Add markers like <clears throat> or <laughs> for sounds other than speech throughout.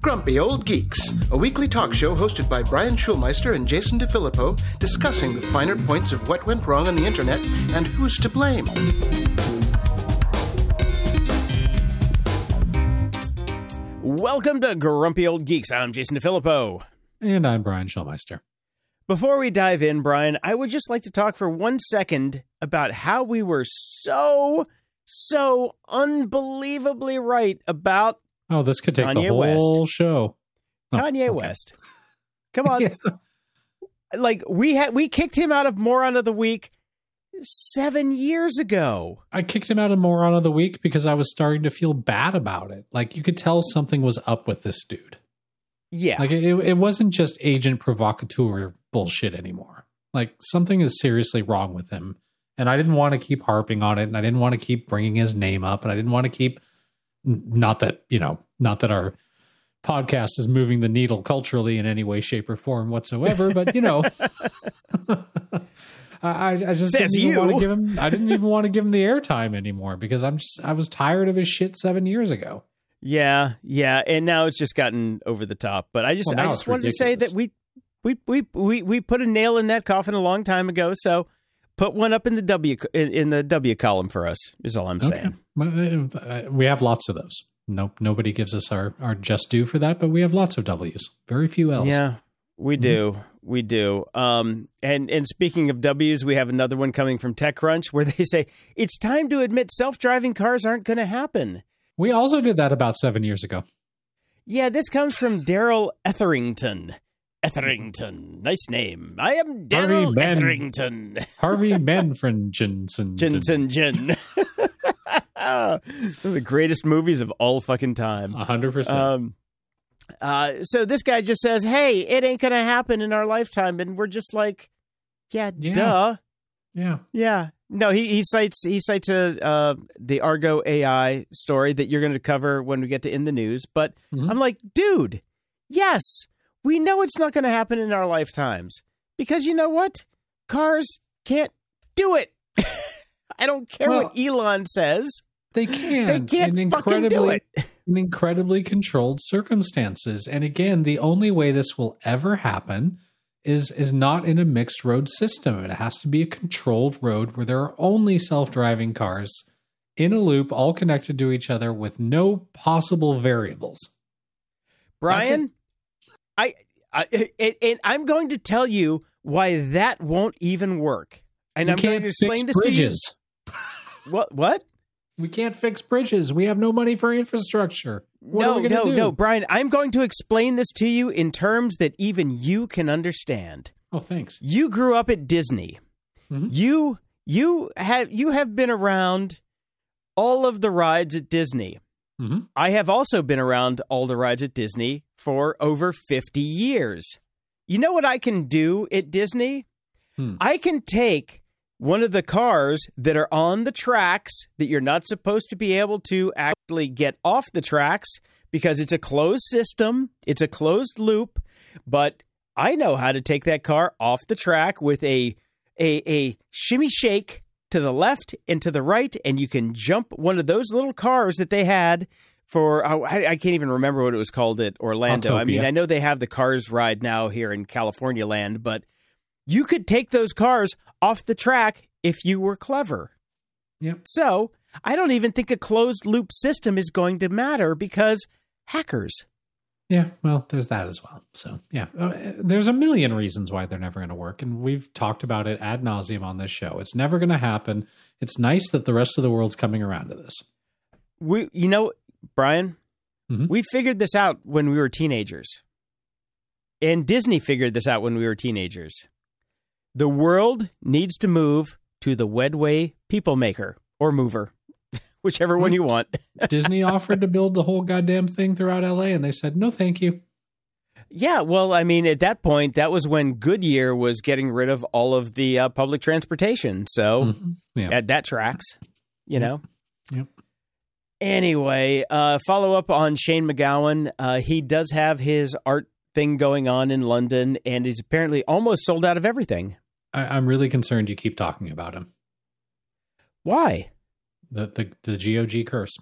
Grumpy Old Geeks, a weekly talk show hosted by Brian Schulmeister and Jason DeFilippo, discussing the finer points of what went wrong on the internet and who's to blame. Welcome to Grumpy Old Geeks. I'm Jason DeFilippo. And I'm Brian Schulmeister. Before we dive in, Brian, I would just like to talk for one second about how we were so, so unbelievably right about Oh, this could take Kanye the whole West. show. Oh, Kanye okay. West. Come on. <laughs> Yeah. Like we had we kicked him out of Moron of the Week 7 years ago. I kicked him out of Moron of the Week because I was starting to feel bad about it. Like you could tell something was up with this dude. Yeah. Like it, it wasn't just agent provocateur bullshit anymore. Like something is seriously wrong with him. And I didn't want to keep harping on it. And I didn't want to keep bringing his name up. And I didn't want to keep, not that, you know, not that our podcast is moving the needle culturally in any way, shape, or form whatsoever. But, you know, <laughs> I, I just Says didn't even want to give him, I didn't even want to give him the airtime anymore because I'm just, I was tired of his shit seven years ago. Yeah, yeah, and now it's just gotten over the top. But I just, Well, I just wanted to say that we, we, we, we, we put a nail in that coffin a long time ago. So put one up in the W in, in the W column for us. Is all I'm saying. Well, uh, We have lots of those. Nope, nobody gives us our, our just due for that, but we have lots of W's. Very few L's. Yeah, we do, we do. Um, and and speaking of W's, we have another one coming from TechCrunch where they say it's time to admit self-driving cars aren't going to happen. We also did that about seven years ago. Yeah, this comes from Darrell Etherington. Etherington, nice name. I am Darrell Etherington. Harvey <laughs> Manfred-Jensen. Jensen Jen. <laughs> One of the greatest movies of all fucking time. A hundred percent. Um, uh, so this guy just says, "Hey, it ain't gonna happen in our lifetime," and we're just like, "Yeah, Yeah. duh, Yeah. yeah." No, he he cites he cites a uh, the Argo AI story that you're going to cover when we get to in the news, but Mhm. I'm like, dude, yes, we know it's not going to happen in our lifetimes because you know what, cars can't do it. <laughs> I don't care what Elon says. They can. They can't in fucking do incredibly, it. <laughs> in incredibly controlled circumstances. And again, the only way this will ever happen is is not in a mixed road system. It has to be a controlled road where there are only self-driving cars in a loop, all connected to each other with no possible variables. Brian, I, I <laughs> and, and I'm going to tell you why that won't even work. And we I'm going to explain this bridges. to you. <laughs> What? What? We can't fix bridges. We have no money for infrastructure. What no, no, do? no, Brian. I'm going to explain this to you in terms that even you can understand. Oh, thanks. You grew up at Disney. Mhm. You you have you have been around all of the rides at Disney. Mhm. I have also been around all the rides at Disney for over 50 years. You know what I can do at Disney? Hmm. I can take one of the cars that are on the tracks that you're not supposed to be able to actually get off the tracks because it's a closed system, it's a closed loop, but I know how to take that car off the track with a a a shimmy shake to the left and to the right and you can jump one of those little cars that they had for I, I can't even remember what it was called at Orlando. I mean, I know they have the cars ride now here in California land, but you could take those cars off the track if you were clever. Yep. So I don't even think a closed loop system is going to matter because hackers. Yeah, well, there's that as well. So, yeah, uh, there's a million reasons why they're never going to work. And we've talked about it ad nauseum on this show. It's never going to happen. It's nice that the rest of the world's coming around to this. We, you know, Brian, Mhm. we figured this out when we were teenagers. And Disney figured this out when we were teenagers. The world needs to move to the Wedway people maker or mover, <laughs> whichever one you want. <laughs> Disney offered to build the whole goddamn thing throughout LA, and they said, no, thank you. Yeah, well, I mean, at that point, that was when Goodyear was getting rid of all of the uh, public transportation. So Mhm. Yeah. at that tracks, you know. Yep. Anyway, uh, follow up on Shane MacGowan. Uh, he does have his art thing going on in London, and he's apparently almost sold out of everything. I, I'm really concerned you keep talking about him. Why? The, the, the GOG curse.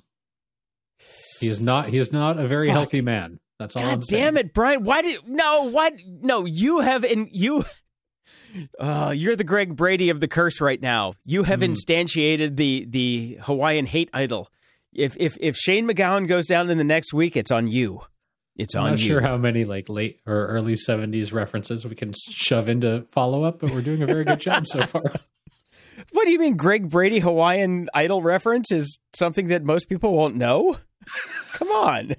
He is not. He is not a very Fuck. healthy man. That's all I'm God saying. damn it, Brian! Why did no? What? No, you have in you. <laughs> Uh, you're the Greg Brady of the curse right now. You have Mm. instantiated the the Hawaiian hate idol. If if if Shane MacGowan goes down in the next week, it's on you. It's I'm on not you. sure how many like late or early '70s references we can shove into follow up, but we're doing a very good job so <laughs> far. What do you mean, Greg Brady Hawaiian Idol reference is something that most people won't know? Come on.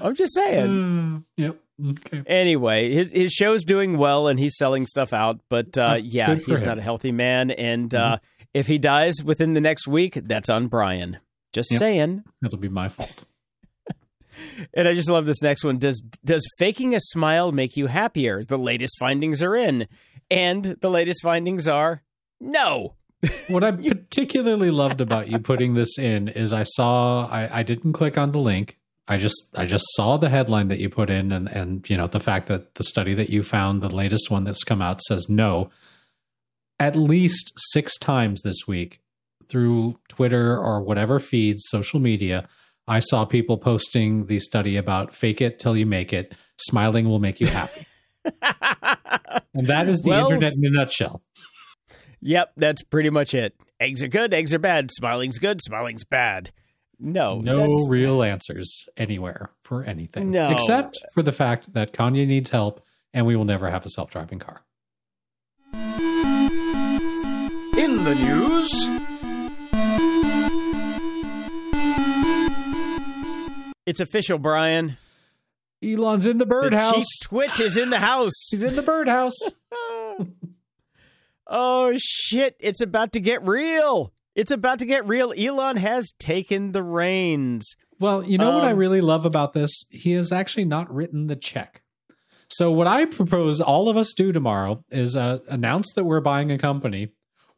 I'm just saying. Uh, yep. Okay. Anyway, his his show's doing well and he's selling stuff out, but uh, yeah, he's him. Mm-hmm. not a healthy man. And uh, if he dies within the next week, that's on Brian. Just Yep. saying. It'll be my fault. <laughs> And I just love this next one. Does does faking a smile make you happier? The latest findings are in, and the latest findings are no. <laughs> What I particularly loved about you putting this in is I saw I, I didn't click on the link. I just I just saw the headline that you put in and and you know the fact that the study that you found, the latest one that's come out says no. At least six times this week through Twitter or whatever feeds, social media, I saw people posting the study about fake it till you make it. Smiling will make you happy. <laughs> and that is the Well- internet in a nutshell. Yep, that's pretty much it. Eggs are good, eggs are bad. Smiling's good, smiling's bad. No, no that's- real answers anywhere for anything. No. Except for the fact that Kanye needs help and we will never have a self driving car. In the news, It's official, Brian. Elon's in the The birdhouse. chief twit is in the house. He's in the birdhouse. <laughs> oh shit! It's about to get real. It's about to get real. Elon has taken the reins. well, you know what I Um, really love about this? He has actually not written the check. So, what I propose all of us do tomorrow is uh, announce that we're buying a company,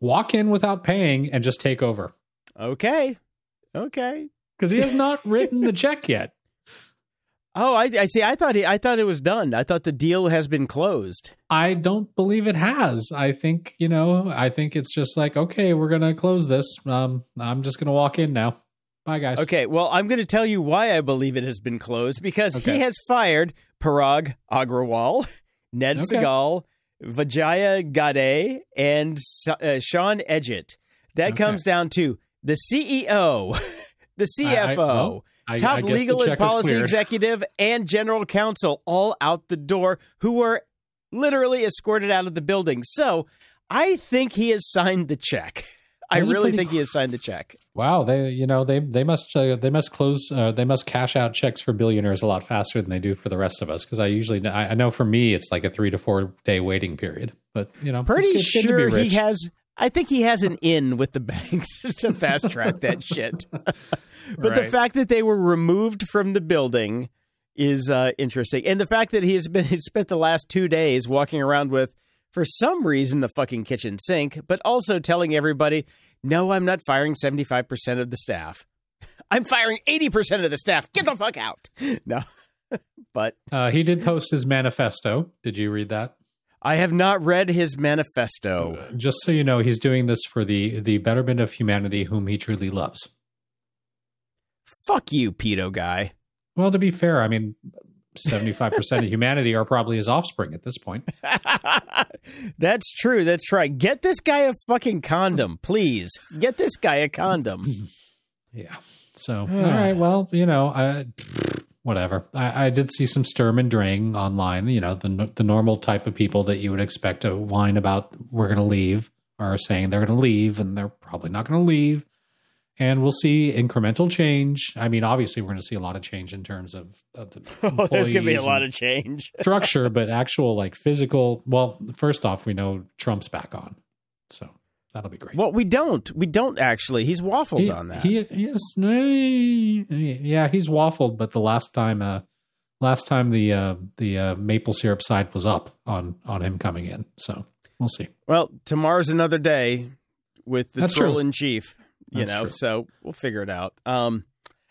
walk in without paying, and just take over. Okay, okay. Because he has not written the check yet. <laughs> Oh, I, I see. I thought he, I thought it was done. I thought the deal has been closed. I don't believe it has. I think, you know, I think it's just like, okay, we're going to close this. Um, I'm just going to walk in now. Bye, guys. Okay, well, I'm going to tell you why I believe it has been closed because Okay. he has fired Parag Agrawal, <laughs> Ned Okay. Segal, Vijaya Gade, and uh, Sean Edgett. That Okay. comes down to the CEO, <laughs> the I- I- CFO, well, I- top I legal and policy executive, and general counsel all out the door who were literally escorted out of the building. So I think he has signed the check. <laughs> I really think he has signed the check. Wow, they, you know, they they must uh, they must close uh, they must cash out checks for billionaires a lot faster than they do for the rest of us. Because I usually I, I know for me it's like a three to four day waiting period. But you know, Pretty it's sure he has. I think he has an in with the <laughs> banks to fast track that shit. <laughs> but the fact that they were removed from the building is uh, interesting, and the fact that he has been <laughs> he spent the last two days walking around with, for some reason, the fucking kitchen sink, but also telling everybody, "No, I'm not firing seventy five percent of the staff. <laughs> I'm firing eighty percent of the staff. Get the fuck out." <laughs> No, <laughs> but Uh, he did post his manifesto. Did you read that? I have not read his manifesto. Just so you know, he's doing this for the the betterment of humanity, whom he truly loves. Fuck you, pedo guy. Well, to be fair, I mean, seventy five percent of humanity are probably his offspring at this point. <laughs> That's true. That's right. Get this guy a fucking condom, please. Get this guy a condom. <laughs> Yeah. So, <sighs> all right. Well, you know, I, whatever. I, I did see some sturm and drang online. You know, the the normal type of people that you would expect to whine about. We're going to leave, are saying they're going to leave, and they're probably not going to leave. And we'll see incremental change. I mean, obviously, we're going to see a lot of change in terms of, of the Oh, <laughs> there's going to be a lot of change. <laughs> structure, but actual like physical. Well, first off, we know Trump's back on, so that'll be great. Well, we don't. We don't actually. He's waffled he, on that. He, he is, yeah, he's waffled, but the last time, uh, last time the uh, the uh, maple syrup side was up on on him coming in, so we'll see. well, tomorrow's another day with the That's troll true. in chief. You That's know, true. so we'll figure it out. Um,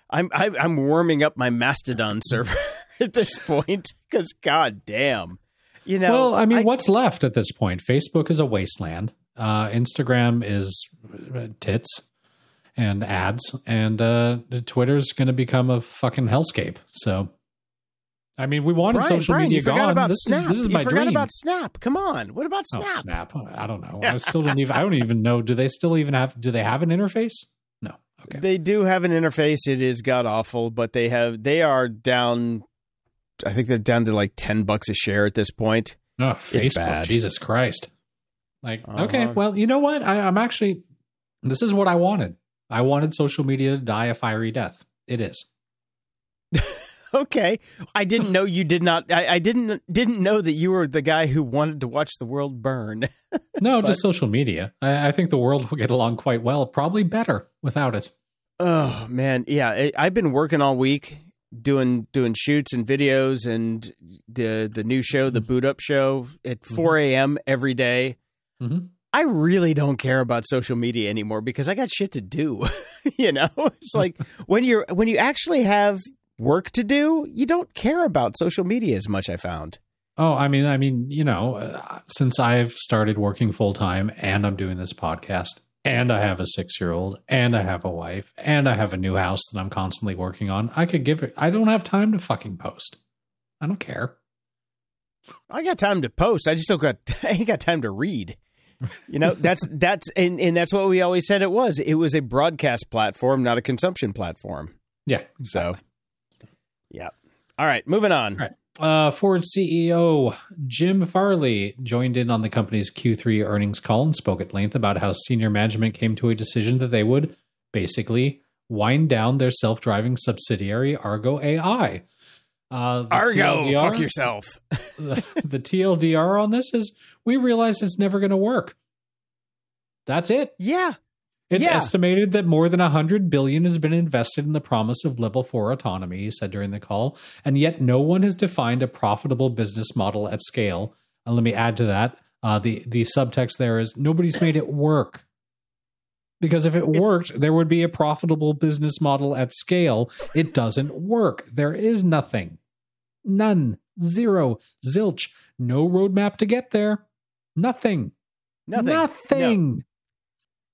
I'm I, I'm warming up my Mastodon <laughs> server at this point because, god damn, you know. well, I mean, I- what's left at this point? Facebook is a wasteland. Uh, Instagram is uh, tits, and ads, and uh, Twitter's going to become a fucking hellscape. So, I mean, we wanted Brian, social Brian, media you forgot gone. about this Snap. is this is you my forgot dream. about Snap. Come on. What about Snap? Oh, Snap! I don't know. I still don't <laughs> even. I don't even know. Do they still even have? Do they have an interface? No. Okay. They do have an interface. It is god awful, but they have they are down. I think they're down to like ten bucks a share at this point. Oh, Facebook! bad. Jesus Christ! Like, okay, Uh-huh. well, you know what? I, I'm actually. This is what I wanted. I wanted social media to die a fiery death. It is. <laughs> Okay, I didn't know you did not. I, I didn't didn't know that you were the guy who wanted to watch the world burn. <laughs> No, just social media. I, I think the world will get along quite well. Probably better without it. Oh man, yeah. I, I've been working all week doing doing shoots and videos and the the new show, the Boot Up Show, at four a.m. every day. Mhm. I really don't care about social media anymore because I got shit to do. <laughs> you know, it's like <laughs> when you're when you actually have work to do, you don't care about social media as much. I found. Oh, I mean, I mean, you know, uh, since I've started working full time and I'm doing this podcast, and I have a six year old, and I have a wife, and I have a new house that I'm constantly working on, I could give it. I don't have time to fucking post. I don't care. I got time to post. I just don't got. <laughs> I ain't got time to read. You know, that's that's and and that's what we always said it was. It was a broadcast platform, not a consumption platform. Yeah. So, yeah. All right, moving on. Right. Uh, Ford CEO Jim Farley joined in on the company's Q3 earnings call and spoke at length about how senior management came to a decision that they would basically wind down their self driving subsidiary, Argo AI. Uh, Argo, TLDR fuck yourself. <laughs> the, the TLDR on this is we realize it's never going to work. That's it. Yeah. It's Yeah. estimated that more than 100 billion has been invested in the promise of level 4 autonomy, he said during the call, and yet no one has defined a profitable business model at scale. And let me add to that, uh, the the subtext there is nobody's made it work. Because if it worked, there would be a profitable business model at scale. It doesn't work. There is nothing. None. Zero. Zilch. No roadmap to get there. Nothing. Nothing. Nothing.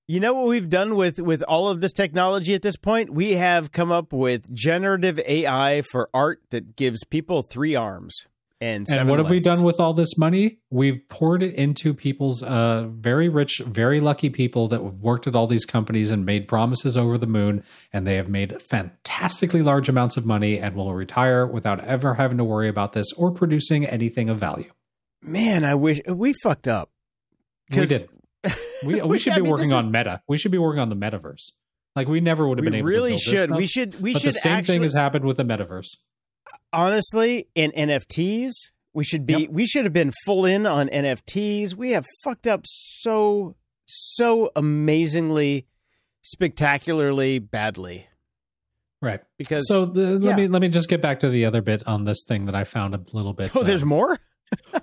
You know what we've done with with all of this technology at this point? We have come up with generative AI for art that gives people three arms and And what have we done with all this money? We've poured it into people's uh, very rich, very lucky people that have worked at all these companies and made promises over the moon, and they have made fantastically large amounts of money and will retire without ever having to worry about this or producing anything of value. Man, I wish we fucked up. We did. We, <laughs> we should I be mean, working on is- meta. We should be working on the metaverse. Like we never would have We been able really to should. We should. We but should the same actually, thing has happened with the metaverse. honestly in NFTs. We should be. Yep. We should have been full in on NFTs. We have fucked up so so amazingly, spectacularly badly Right. because. So the, let yeah. me let me just get back to the other bit on this thing that I found a little bit. oh, there's uh, more.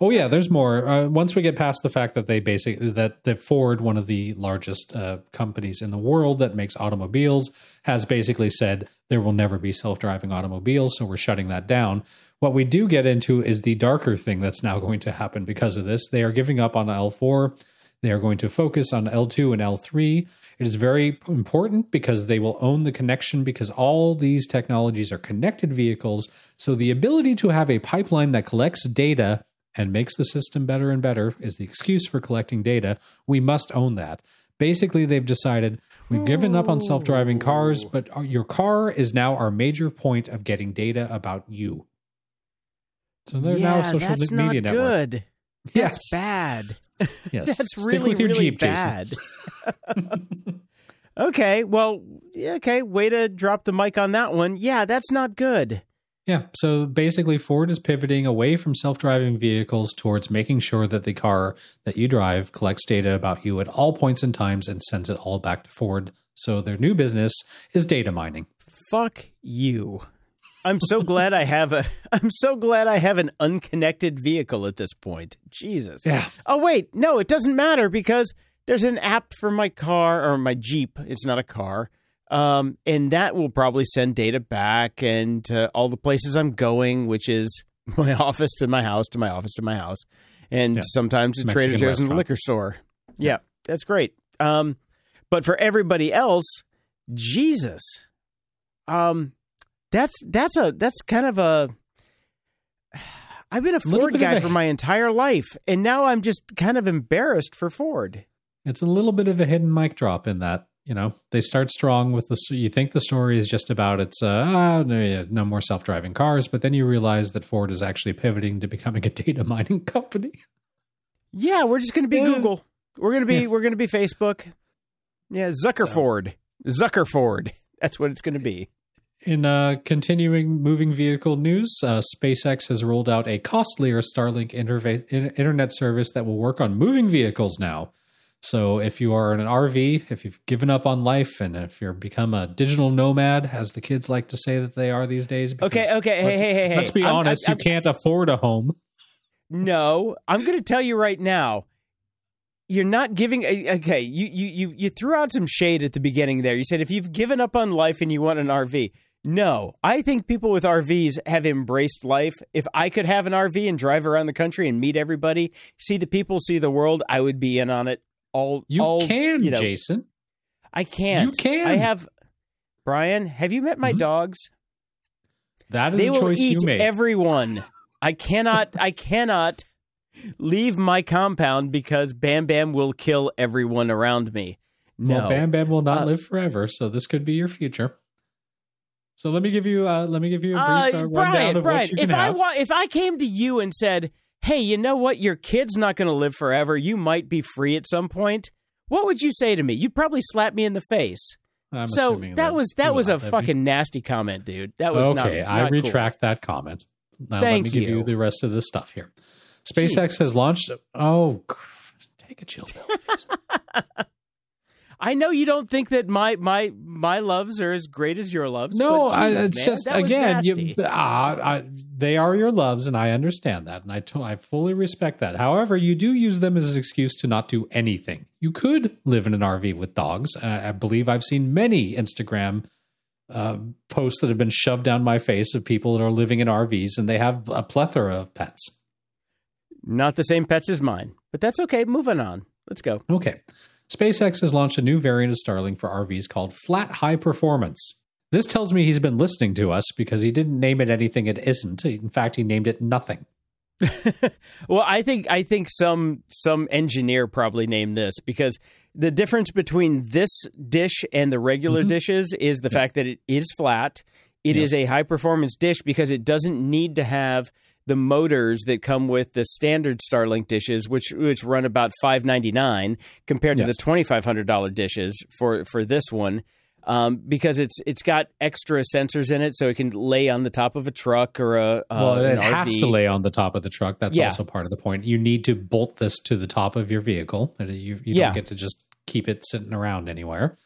Oh yeah, there's more. Uh, once we get past the fact that they basically that that Ford, one of the largest uh, companies in the world that makes automobiles, has basically said there will never be self-driving automobiles, so we're shutting that down. What we do get into is the darker thing that's now going to happen because of this. They are giving up on L4. They are going to focus on L2 and L3. It is very important because they will own the connection because all these technologies are connected vehicles. So the ability to have a pipeline that collects data and makes the system better and better is the excuse for collecting data. We must own that. Basically, they've decided we've given up on self driving cars, but our- your car is now our major point of getting data about you. So they're now a social that's media not network. good. Yes. That's bad. <laughs> Yes. That's Stick really with your really Jeep, bad. <laughs> <laughs> okay, well, okay. Way to drop the mic on that one. Yeah, that's not good. Yeah. So basically, Ford is pivoting away from self driving vehicles towards making sure that the car that you drive collects data about you at all points and times and sends it all back to Ford. So their new business is data mining. Fuck you. I'm so glad I have a. <laughs> I'm so glad I have an unconnected vehicle at this point. Jesus. Yeah. Oh wait, no, it doesn't matter because there's an app for my car or my Jeep. It's not a car. Um, and that will probably send data back and to all the places I'm going, which is <laughs> my office to my house to my office to my house, and Yeah. sometimes to Trader Joe's and the liquor store. Yeah, that's great. Um, but for everybody else, Jesus. Um, that's that's a that's kind of a. I've been a <sighs> Ford guy a- for my entire life, and now I'm just kind of embarrassed for Ford. It's a little bit of a hidden mic drop in that you know they start strong with this You think the story is just about it's uh, no, yeah, no more self driving cars, but then you realize that Ford is actually pivoting to becoming a <laughs> data mining company. Yeah, we're just going to be Yeah. Google. We're going to be Yeah. we're going to be Facebook. Yeah, Zuckerford. Zuckerford. <laughs> That's what it's going to be. In uh, continuing moving vehicle news, uh, SpaceX has rolled out a costlier Starlink interva- internet service that will work on moving vehicles now. So, if you are in an RV, if you've given up on life, and if you're become a digital nomad, as the kids like to say that they are these days, Okay, okay, hey, hey, hey, hey. let's be I'm- honest, I'm- you can't afford a home. No, I'm going to tell you right now. You're not giving. Uh, okay, you you you you threw out some shade at the beginning there. You said if you've given up on life and you want an RV. No, I think people with RVs have embraced life. If I could have an RV and drive around the country and meet everybody, see the people, see the world, I would be in on it. All You all, can, you know, Jason. I can't. You can. I have. Brian, have you met my Mhm. dogs? That is they a will choice eat you made. everyone. I cannot. I cannot leave my compound because Bam Bam will kill everyone around me. No, Well, Bam Bam will not Uh, live forever, so this could be your future. So let me give you uh, let me give you a Uh, brief uh, rundown Brian, of Brian, what you if can I have. wa- if I came to you and said, "Hey, you know what? Your kid's not going to live forever. You might be free at some point." What would you say to me? You'd probably slap me in the face. I'm so assuming that was that was a not me. fucking nasty comment, dude. That was not, okay. I not cool. retract that comment. Now Thank let me give you. you the rest of the stuff here. SpaceX Jesus. has launched. Oh, take a chill pill. <laughs> I know you don't think that my my my loves are as great as your loves. no, but I, it's man, just again, you, ah, I, they are your loves, and I understand that, and I fully respect that. However, you do use them as an excuse to not do anything. You could live in an RV with dogs. Uh, I believe I've seen many Instagram uh, posts that have been shoved down my face of people that are living in RVs, and they have a plethora of pets. Not the same pets as mine, but that's okay. Moving on. Let's go. Okay. SpaceX has launched a new variant of Starlink for RVs called Flat High Performance. This tells me he's been listening to us because he didn't name it anything it isn't. In fact, he named it nothing. <laughs> Well, I think I think some some engineer probably named this because the difference between this dish and the regular Mhm. dishes is the fact that it is flat. It is Yes. a high performance dish because it doesn't need to have the motors that come with the standard Starlink dishes, which which run about five ninety nine compared to the twenty five hundred dollar dishes for for this one. Um, because it's it's got extra sensors in it, so it can lay on the top of a truck or a uh, well, it has RV. to lay on the top of the truck. That's Yeah. also part of the point. You need to bolt this to the top of your vehicle. You, you Yeah. don't get to just keep it sitting around anywhere.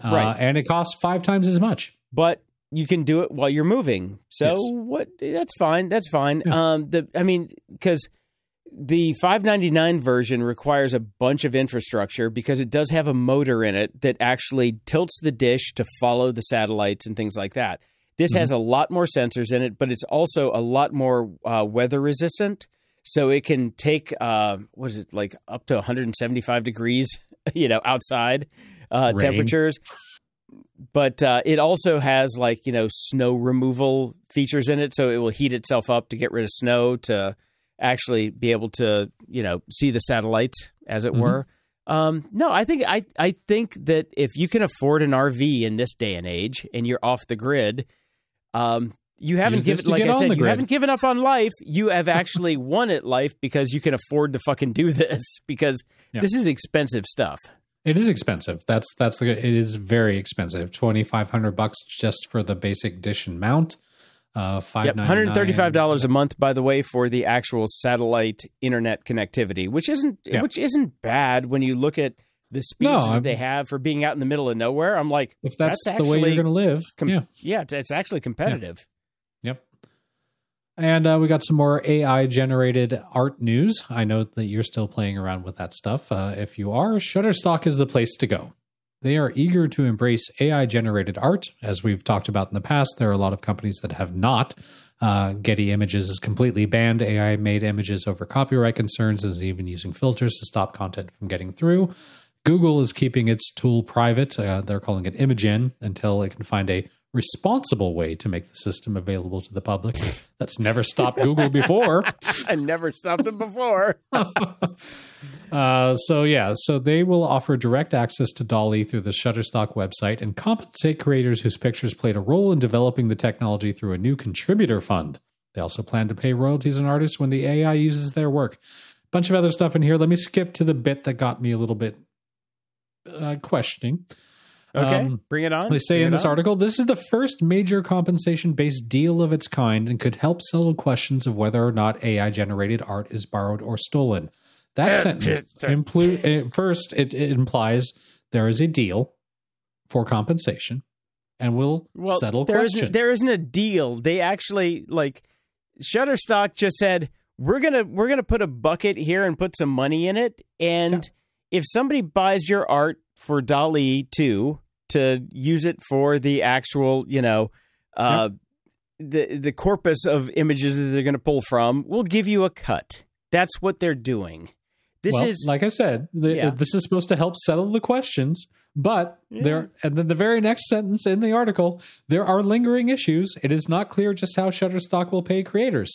Uh, Right. And it costs five times as much. but you can do it while you're moving. So Yes. what? That's fine. That's fine. Yeah. Um, the I mean, because the 599 version requires a bunch of infrastructure because it does have a motor in it that actually tilts the dish to follow the satellites and things like that. This has a lot more sensors in it, but it's also a lot more uh, weather resistant. So it can take uh, what is it like up to 175 degrees, <laughs> you know, outside uh, temperatures but uh, it also has like you know snow removal features in it, so it will heat itself up to get rid of snow to actually be able to you know see the satellite as it Mhm. were. Um, no, I think I I think that if you can afford an RV in this day and age and you're off the grid, um, you haven't Use given like I said you grid. haven't given up on life. You have actually <laughs> won at life because you can afford to fucking do this <laughs> because Yeah. this is expensive stuff. It is expensive. That's that's the. It is very expensive. Twenty five hundred bucks just for the basic dish and mount. Uh, five Yep, hundred thirty-five dollars a month, by the way, for the actual satellite internet connectivity, which isn't which isn't bad when you look at the speeds No, that they have for being out in the middle of nowhere. I'm like, If that's, That's the way you're going to live, com- yeah. yeah, it's, it's actually competitive. And uh, we got some more AI generated art news. I know that you're still playing around with that stuff. Uh, if you are, Shutterstock is the place to go. They are eager to embrace AI generated art. As we've talked about in the past, there are a lot of companies that have not. Uh, Getty Images is completely banned AI made images over copyright concerns and is even using filters to stop content from getting through. Google is keeping its tool private. Uh, they're calling it Imagen until it can find a responsible way to make the system available to the public. That's never stopped Google before. <laughs> I never stopped them before. <laughs> uh, so yeah, so they will offer direct access to DALL-E through the Shutterstock website and compensate creators whose pictures played a role in developing the technology through a new contributor fund. They also plan to pay royalties on artists when the AI uses their work. Bunch of other stuff in here. Let me skip to the bit that got me a little bit uh, questioning. Okay, Um, bring it on. They say Bring in this on. article, this is the first major compensation based deal of its kind and could help settle questions of whether or not AI generated art is borrowed or stolen. That Uh, sentence, uh, implu- uh, first, it, it implies there is a deal for compensation and we'll, well, settle there questions. Isn't, there isn't a deal. They actually like Shutterstock just said we're gonna we're gonna put a bucket here and put some money in it, and if somebody buys your art for DALL-E two to use it for the actual, you know, uh, the the corpus of images that they're going to pull from, we'll give you a cut. That's what they're doing. This well, is like I said, the, Yeah. this is supposed to help settle the questions. But Yeah. there, and then the very next sentence in the article, there are lingering issues. It is not clear just how Shutterstock will pay creators.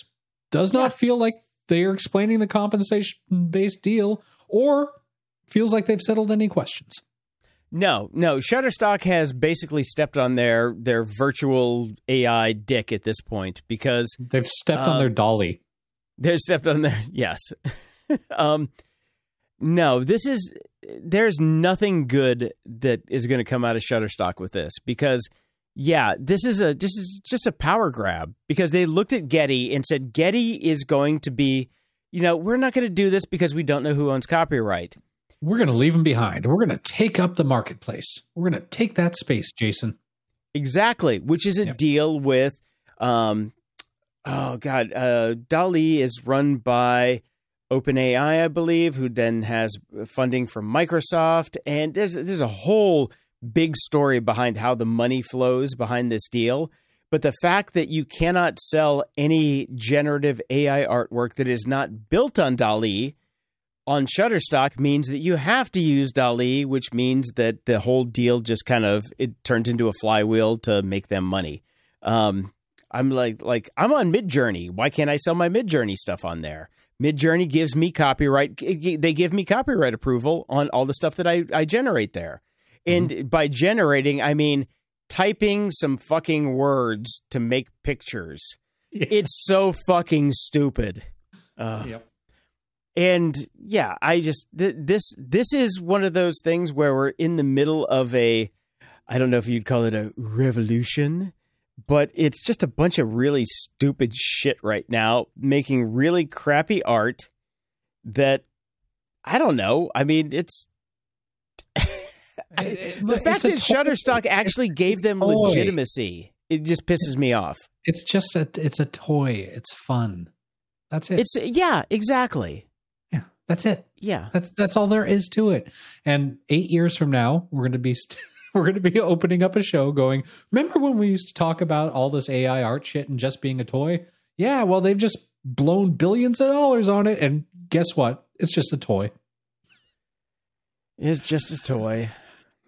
Does not Yeah. feel like they are explaining the compensation based deal, or feels like they've settled any questions. No, no. Shutterstock has basically stepped on their their virtual AI dick at this point because They've stepped Uh, on their dolly. they've stepped on their yes. <laughs> um, no, this is there's nothing good that is going to come out of Shutterstock with this because yeah, this is a this is just a power grab because they looked at Getty and said Getty is going to be, you know, we're not going to do this because we don't know who owns copyright. We're going to leave them behind. We're going to take up the marketplace. We're going to take that space, Jason. Exactly, which is a Yep. deal with um oh god, uh DALL-E is run by OpenAI, I believe, who then has funding from Microsoft and there's there's a whole big story behind how the money flows behind this deal. But the fact that you cannot sell any generative AI artwork that is not built on DALL-E on Shutterstock means that you have to use DALL-E, which means that the whole deal just kind of it turns into a flywheel to make them money. Um, I'm like like I'm on Midjourney. Why can't I sell my Midjourney stuff on there? Midjourney gives me copyright. They give me copyright approval on all the stuff that I, I generate there. And by generating, I mean typing some fucking words to make pictures. It's so fucking stupid. Uh, Yep. And yeah, I just th- this this is one of those things where we're in the middle of a I don't know if you'd call it a revolution, but it's just a bunch of really stupid shit right now making really crappy art that I don't know. I mean, it's <laughs> the fact that Shutterstock actually gave them toy. legitimacy. It just pisses me off. It's just a it's a toy. It's fun. That's it. It's yeah, exactly. Yeah, that's it. Yeah. That's that's all there is to it. And 8 years from now, we're going to be st- <laughs> we're going to be opening up a show going, "Remember when we used to talk about all this AI art shit and just being a toy?" Yeah, well, they've just blown billions of dollars on it and guess what? It's just a toy. It's just a toy.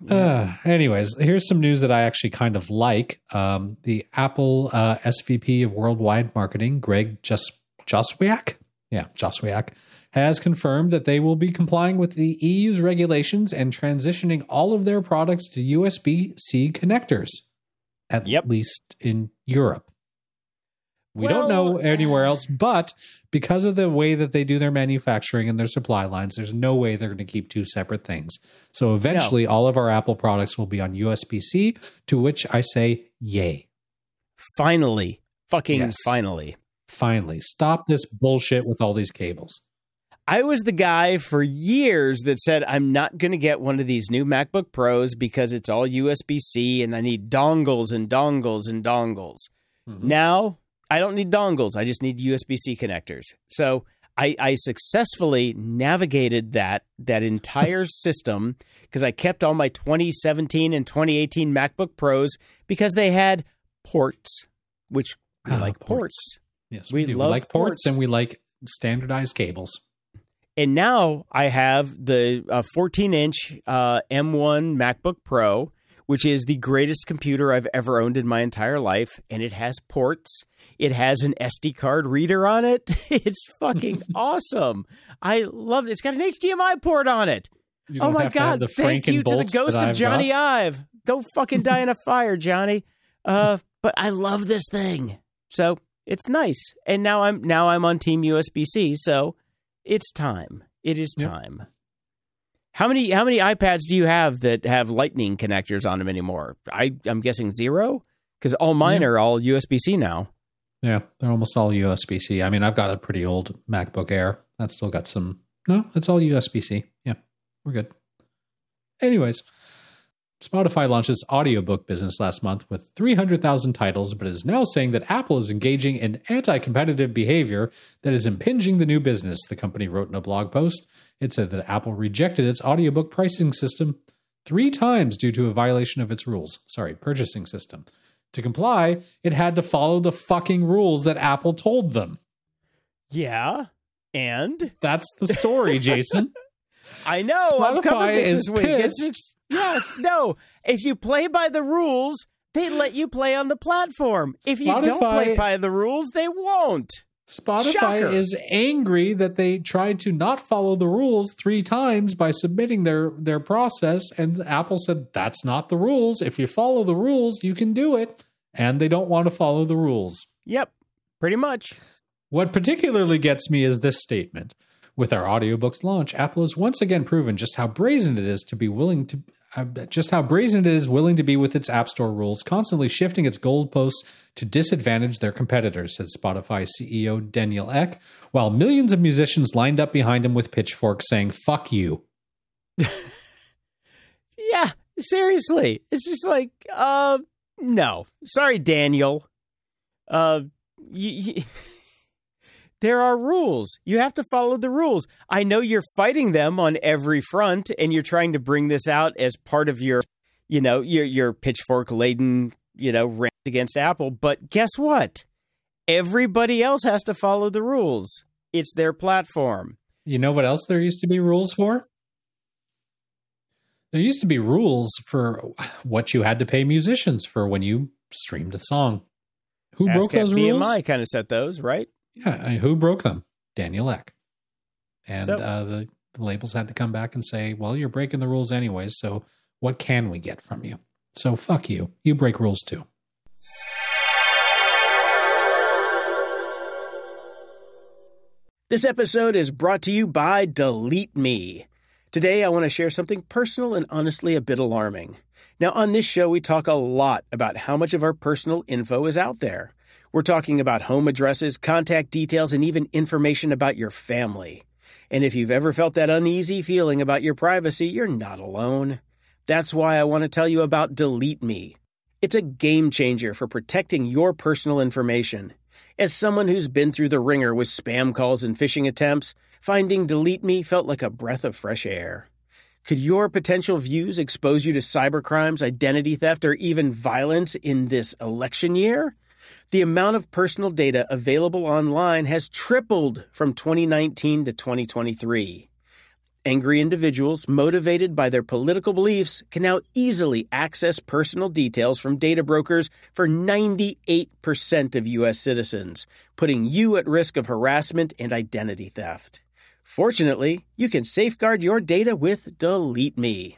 Uh, <sighs> anyways, here's some news that I actually kind of like. Um, the Apple uh, SVP of Worldwide Marketing, Greg Jos- Joswiak, yeah, Joswiak, has confirmed that they will be complying with the EU's regulations and transitioning all of their products to USB C connectors, at Yep. least in Europe. We don't know anywhere else, <sighs> but because of the way that they do their manufacturing and their supply lines, there's no way they're going to keep two separate things. So eventually, all of our Apple products will be on USB C, to which I say, yay. Finally. Fucking Yes. finally. Finally, stop this bullshit with all these cables. I was the guy for years that said I'm not going to get one of these new MacBook Pros because it's all USB C and I need dongles and dongles and dongles. Mhm. Now I don't need dongles. I just need USB C connectors. So I, I successfully navigated that that entire <laughs> system because I kept all my 2017 and 2018 MacBook Pros because they had ports, which we Ah, like ports. ports. Yes, We we, do. love we like ports ports. and we like standardized cables. And now I have the uh, 14 inch uh, M1 MacBook Pro, which is the greatest computer I've ever owned in my entire life. And it has ports, it has an SD card reader on it. <laughs> It's fucking <laughs> awesome. I love it. It's got an HDMI port on it. Oh my have to have God. Thank you to the ghost of I've Jony got. Ive. Go fucking die in a fire, Johnny. Uh, but I love this thing. So it's nice. And now I'm now I'm on Team USB C, so it's time. It is Yep. time. How many how many iPads do you have that have lightning connectors on them anymore? I, I'm guessing zero? Because all mine Yeah. are all USB C now. Yeah, they're almost all USB C. I mean, I've got a pretty old MacBook Air. That's still got some. No, it's all USB C. Yeah, we're good. Anyways, Spotify launched its audiobook business last month with 300,000 titles, but is now saying that Apple is engaging in anti competitive behavior that is impinging the new business, the company wrote in a blog post. It said that Apple rejected its audiobook pricing system three times due to a violation of its rules. Sorry, purchasing system. To comply, it had to follow the fucking rules that Apple told them. Yeah. And That's the story, Jason. <laughs> I know Spotify is this week. It's- pissed. Yes, no. If you play by the rules, they let you play on the platform. If you don't play by the rules, they won't. Spotify Shocker. is angry that they tried to not follow the rules three times by submitting their their process and Apple said that's not the rules. If you follow the rules, you can do it. And they don't want to follow the rules. Yep, pretty much. What particularly gets me is this statement. With our audiobooks launch, Apple has once again proven just how brazen it is to be willing to just how brazen it is willing to be with its App Store rules, constantly shifting its goalposts to disadvantage their competitors, said Spotify CEO Daniel Ek, while millions of musicians lined up behind him with pitchforks saying, fuck you. <laughs> Yeah, seriously. It's just like, uh, no. Sorry, Daniel. Uh, y y <laughs> there are rules. You have to follow the rules. I know you're fighting them on every front, and you're trying to bring this out as part of your, you know, your your pitchfork laden, you know, rant against Apple. But guess what? Everybody else has to follow the rules. It's their platform. You know what else there used to be rules for? There used to be rules for what you had to pay musicians for when you streamed a song. Who broke ASCAP those rules? BMI kind of set those, right? Yeah, I- who broke them? Daniel Ek. And So- uh, the, the labels had to come back and say, well, you're breaking the rules anyways, so what can we get from you? So fuck you. You break rules too. This episode is brought to you by Delete Me. Today, I want to share something personal and honestly a bit alarming. Now, on this show, we talk a lot about how much of our personal info is out there. We're talking about home addresses, contact details, and even information about your family. And if you've ever felt that uneasy feeling about your privacy, you're not alone. That's why I want to tell you about Delete Me. It's a game changer for protecting your personal information. As someone who's been through the ringer with spam calls and phishing attempts, finding Delete Me felt like a breath of fresh air. Could your potential views expose you to cybercrimes, identity theft, or even violence in this election year? The amount of personal data available online has tripled from 2019 to 2023. Angry individuals, motivated by their political beliefs, can now easily access personal details from data brokers for 98% of U.S. citizens, putting you at risk of harassment and identity theft. Fortunately, you can safeguard your data with Delete Me.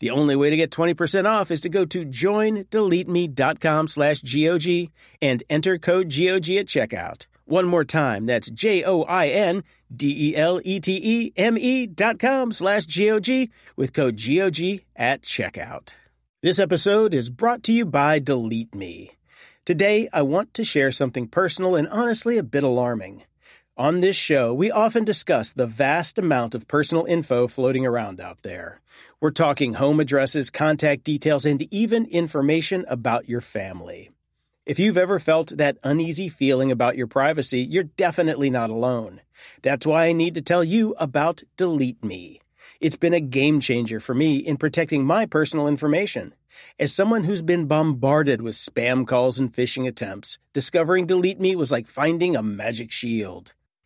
The only way to get 20% off is to go to joindeleteme.com slash GOG and enter code GOG at checkout. One more time, that's J-O-I-N-D-E-L-E-T-E-M-E dot com slash G-O-G with code GOG at checkout. This episode is brought to you by Delete Me. Today, I want to share something personal and honestly a bit alarming. On this show, we often discuss the vast amount of personal info floating around out there. We're talking home addresses, contact details, and even information about your family. If you've ever felt that uneasy feeling about your privacy, you're definitely not alone. That's why I need to tell you about Delete Me. It's been a game changer for me in protecting my personal information. As someone who's been bombarded with spam calls and phishing attempts, discovering Delete Me was like finding a magic shield.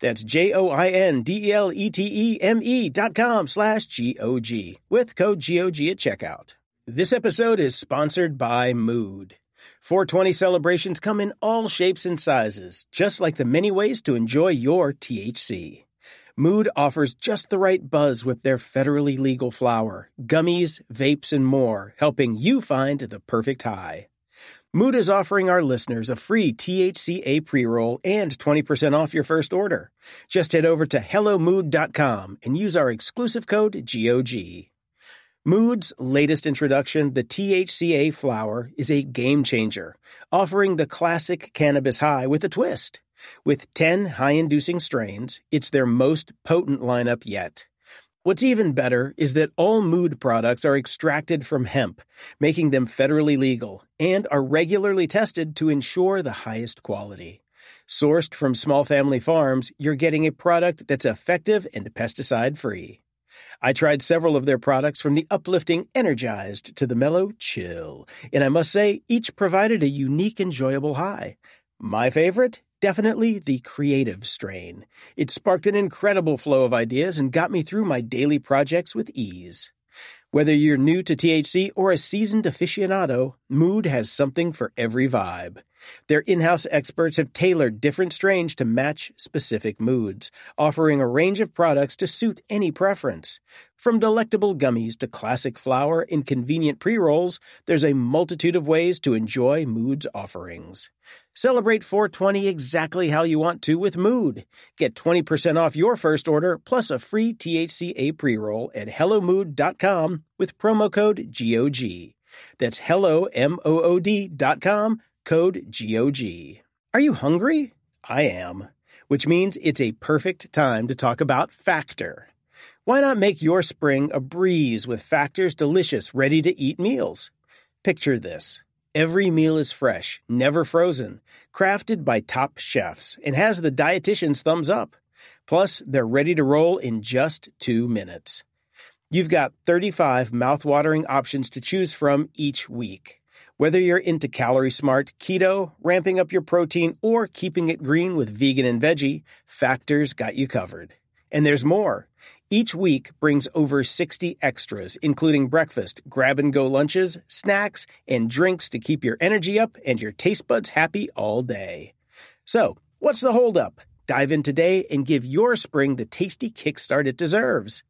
That's J-O-I-N-D-E-L-E-T-E-M-E dot com slash G-O-G with code G-O-G at checkout. This episode is sponsored by Mood. 420 celebrations come in all shapes and sizes, just like the many ways to enjoy your THC. Mood offers just the right buzz with their federally legal flower, gummies, vapes, and more, helping you find the perfect high. Mood is offering our listeners a free THCA pre roll and 20% off your first order. Just head over to HelloMood.com and use our exclusive code GOG. Mood's latest introduction, the THCA flower, is a game changer, offering the classic cannabis high with a twist. With 10 high inducing strains, it's their most potent lineup yet. What's even better is that all mood products are extracted from hemp, making them federally legal, and are regularly tested to ensure the highest quality. Sourced from small family farms, you're getting a product that's effective and pesticide free. I tried several of their products from the uplifting Energized to the mellow Chill, and I must say, each provided a unique, enjoyable high. My favorite? Definitely the creative strain. It sparked an incredible flow of ideas and got me through my daily projects with ease. Whether you're new to THC or a seasoned aficionado, Mood has something for every vibe. Their in house experts have tailored different strains to match specific moods, offering a range of products to suit any preference. From delectable gummies to classic flower and convenient pre rolls, there's a multitude of ways to enjoy Mood's offerings. Celebrate 420 exactly how you want to with Mood. Get 20% off your first order plus a free THCA pre roll at HelloMood.com with promo code GOG. That's hello, M-O-O-D dot com code GOG. Are you hungry? I am, which means it's a perfect time to talk about Factor. Why not make your spring a breeze with Factor's delicious, ready to eat meals? Picture this. Every meal is fresh, never frozen, crafted by top chefs, and has the dietitian's thumbs up. Plus, they're ready to roll in just two minutes. You've got 35 mouthwatering options to choose from each week. Whether you're into calorie smart, keto, ramping up your protein, or keeping it green with vegan and veggie, Factor's got you covered. And there's more. Each week brings over 60 extras, including breakfast, grab and go lunches, snacks, and drinks to keep your energy up and your taste buds happy all day. So, what's the holdup? Dive in today and give your spring the tasty kickstart it deserves.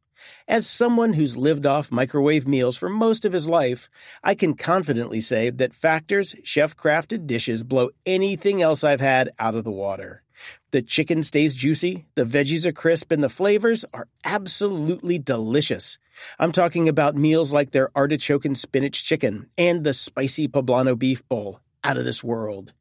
As someone who's lived off microwave meals for most of his life, I can confidently say that Factor's chef crafted dishes blow anything else I've had out of the water. The chicken stays juicy, the veggies are crisp, and the flavors are absolutely delicious. I'm talking about meals like their artichoke and spinach chicken and the spicy poblano beef bowl. Out of this world.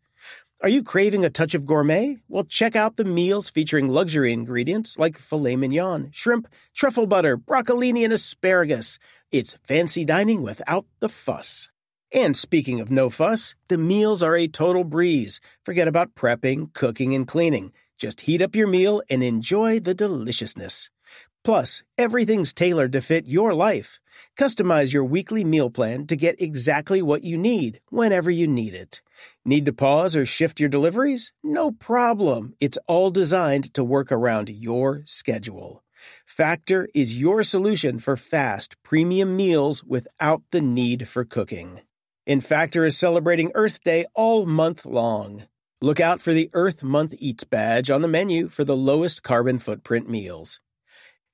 Are you craving a touch of gourmet? Well, check out the meals featuring luxury ingredients like filet mignon, shrimp, truffle butter, broccolini, and asparagus. It's fancy dining without the fuss. And speaking of no fuss, the meals are a total breeze. Forget about prepping, cooking, and cleaning. Just heat up your meal and enjoy the deliciousness. Plus, everything's tailored to fit your life. Customize your weekly meal plan to get exactly what you need whenever you need it. Need to pause or shift your deliveries? No problem. It's all designed to work around your schedule. Factor is your solution for fast, premium meals without the need for cooking. And Factor is celebrating Earth Day all month long. Look out for the Earth Month Eats badge on the menu for the lowest carbon footprint meals.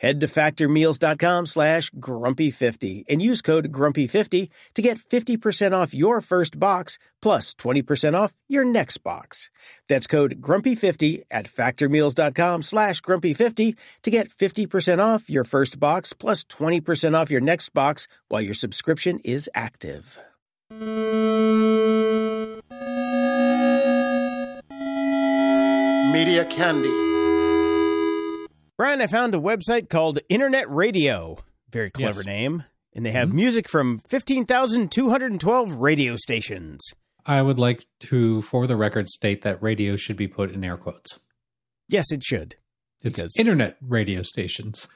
Head to factormeals.com slash grumpy50 and use code grumpy50 to get 50% off your first box plus 20% off your next box. That's code grumpy50 at factormeals.com slash grumpy50 to get 50% off your first box plus 20% off your next box while your subscription is active. Media Candy. Brian, I found a website called Internet Radio. Very clever Yes. name. And they have mm-hmm. music from 15,212 radio stations. I would like to, for the record, state that radio should be put in air quotes. Yes, it should. It's Because- internet radio stations.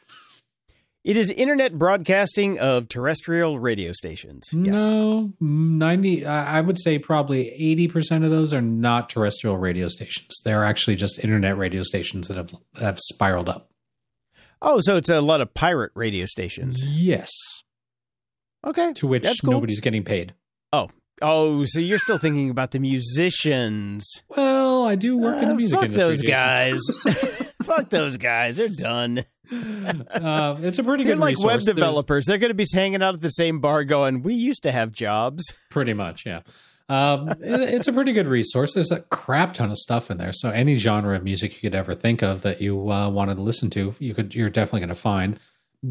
It is internet broadcasting of terrestrial radio stations. Yes. No, 90, I would say probably 80% of those are not terrestrial radio stations. They're actually just internet radio stations that have, have spiraled up. Oh, so it's a lot of pirate radio stations. Yes. Okay. To which cool. nobody's getting paid. Oh, Oh, so you're still thinking about the musicians. Well, I do work in the Uh, music fuck industry. those Jason. guys. <laughs> fuck those guys. They're done. uh, it's a pretty They're good like resource. web There's- developers. They're going to be hanging out at the same bar going, we used to have jobs. Pretty much, yeah. Um, it- it's a pretty good resource. There's a crap ton of stuff in there. So any genre of music you could ever think of that you uh, wanted to listen to, you could. You're definitely going to find.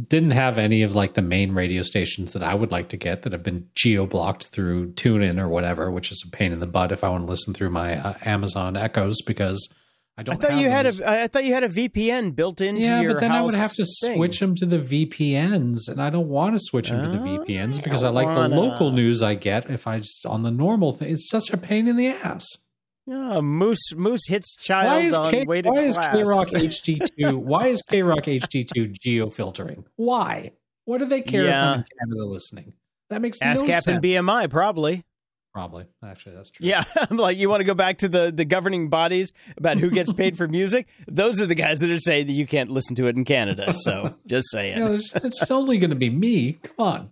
Didn't have any of like the main radio stations that I would like to get that have been geo blocked through TuneIn or whatever, which is a pain in the butt if I want to listen through my uh, Amazon Echoes because I I don't. thought you had a. I thought you had a VPN built into yeah, your Yeah, but then I would have to thing. switch them to the VPNs, and I don't want to switch them to the Oh, VPNs because I don't like wanna. the local news I get. If I just on the normal thing, it's such a pain in the ass. Yeah, Moose Moose hits child Why is on K, way to why is class. K Rock <laughs> HD two? Why is K Rock HD two geo filtering? Why? What do they care Yeah. if I'm in Canada listening? That makes Ask no Captain sense. BMI, probably. Probably, actually, that's true. Yeah, <laughs> I'm like, you want to go back to the, the governing bodies about who gets paid for music? Those are the guys that are saying that you can't listen to it in Canada. So <laughs> just saying. It's, it's only going to be me. Come on.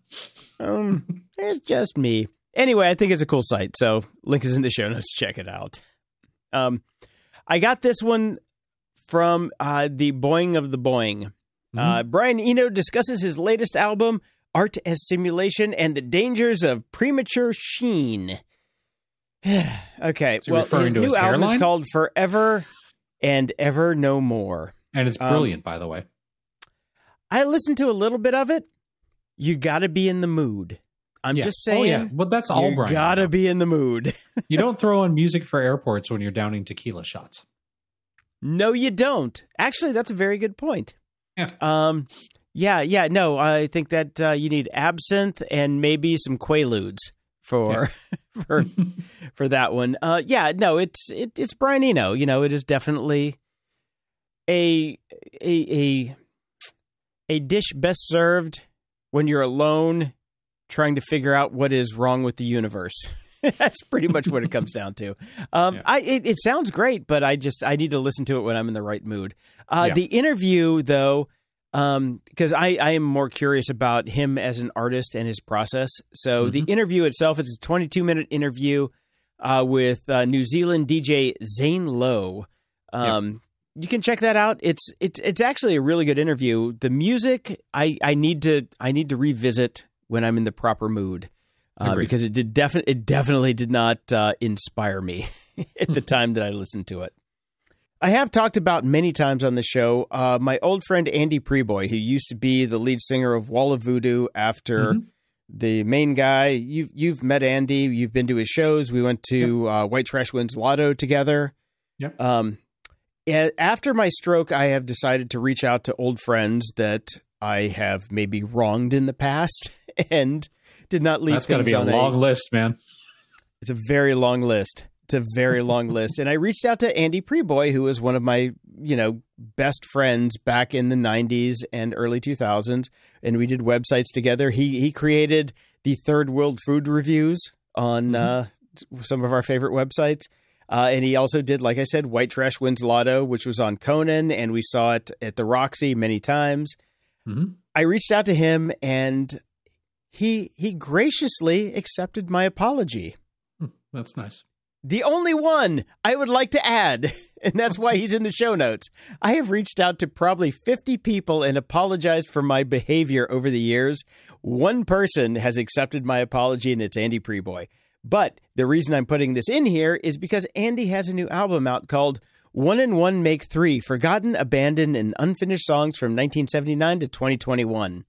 Um, it's just me. Anyway, I think it's a cool site. So link is in the show notes. Check it out. Um, I got this one from uh, the Boing of the Boing. Uh, Brian Eno discusses his latest album, Art as Simulation, and the dangers of premature sheen. <sighs> okay, he well, his to new his album is called Forever and Ever No More. And it's Um, brilliant, by the way. I listened to a little bit of it. You got to be in the mood. I'm Yeah. just saying. Oh yeah, well that's all. you Brian gotta be in the mood. <laughs> You don't throw on music for airports when you're downing tequila shots. no, you don't. Actually, that's a very good point. Yeah. Um. Yeah. Yeah. No, I think that uh, you need absinthe and maybe some quaaludes for <laughs> for for that one. Uh. Yeah. No, it's it, it's Brian Eno. You know, it is definitely a a a a dish best served when you're alone trying to figure out what is wrong with the universe. <laughs> That's pretty much what it comes down to. Um, Yeah. I it, it sounds great, but I just I need to listen to it when I'm in the right mood. Uh, Yeah. The interview, though, because I I am more curious about him as an artist and his process. So the interview itself, it's a 22 minute interview uh, with uh, New Zealand DJ Zane Lowe. Um, You can check that out. It's it's it's actually a really good interview. The music I I need to I need to revisit when I'm in the proper mood uh, because it did definitely it definitely did not uh, inspire me <laughs> at the <laughs> time that I listened to it. I have talked about many times on the show uh, my old friend Andy Prieboy, who used to be the lead singer of Wall of Voodoo after Mhm. the main guy. You've you've met Andy. You've been to his shows. We went to uh, White Trash Wins Lotto together. Yep. Um, after my stroke, I have decided to reach out to old friends that I have maybe wronged in the past <laughs> and did not leave. That's got to be a on long list, man. it's a very long list. It's a very long <laughs> list. And I reached out to Andy Prieboy, who was one of my, you know, best friends back in the 90s and early 2000s. And we did websites together. He he created the Third World Food Reviews on uh, some of our favorite websites. Uh, and he also did, like I said, White Trash Wins Lotto, which was on Conan. And we saw it at the Roxy many times. Mhm. I reached out to him and he he graciously accepted my apology. That's nice. The only one I would like to add, <laughs> and that's why he's in the show notes. I have reached out to probably 50 people and apologized for my behavior over the years. One person has accepted my apology, and it's Andy Prieboy. But the reason I'm putting this in here is because Andy has a new album out called One and One Make Three Forgotten, Abandoned, and Unfinished Songs from 1979 to 2021.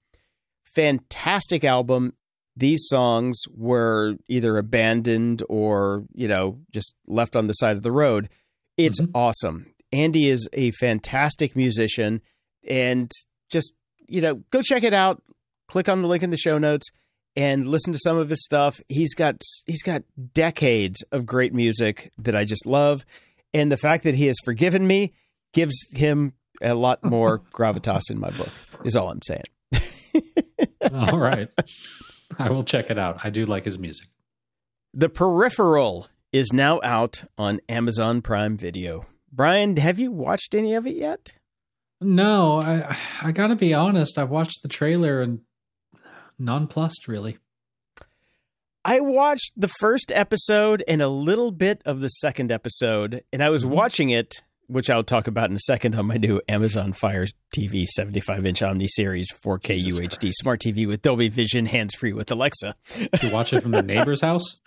Fantastic album these songs were either abandoned or you know just left on the side of the road. It's mm-hmm. awesome. Andy is a fantastic musician. And just you know go check it out. Click on the link in the show notes and listen to some of his stuff. He's got he's got decades of great music that i just love. And the fact that he has forgiven me gives him a lot more <laughs> gravitas in my book is all i'm saying. <laughs> All right. <laughs> I will check it out. I do like his music. The Peripheral is now out on Amazon Prime Video. Brian, have you watched any of it yet? No, I I got to be honest. I've watched the trailer and nonplussed really. I watched the first episode and a little bit of the second episode, and I was Mhm. watching it, which I'll talk about in a second on my new Amazon Fire TV 75 inch Omni Series 4K Jesus UHD smart TV with Dolby Vision, hands free with Alexa. You watch it from the <laughs> neighbor's house?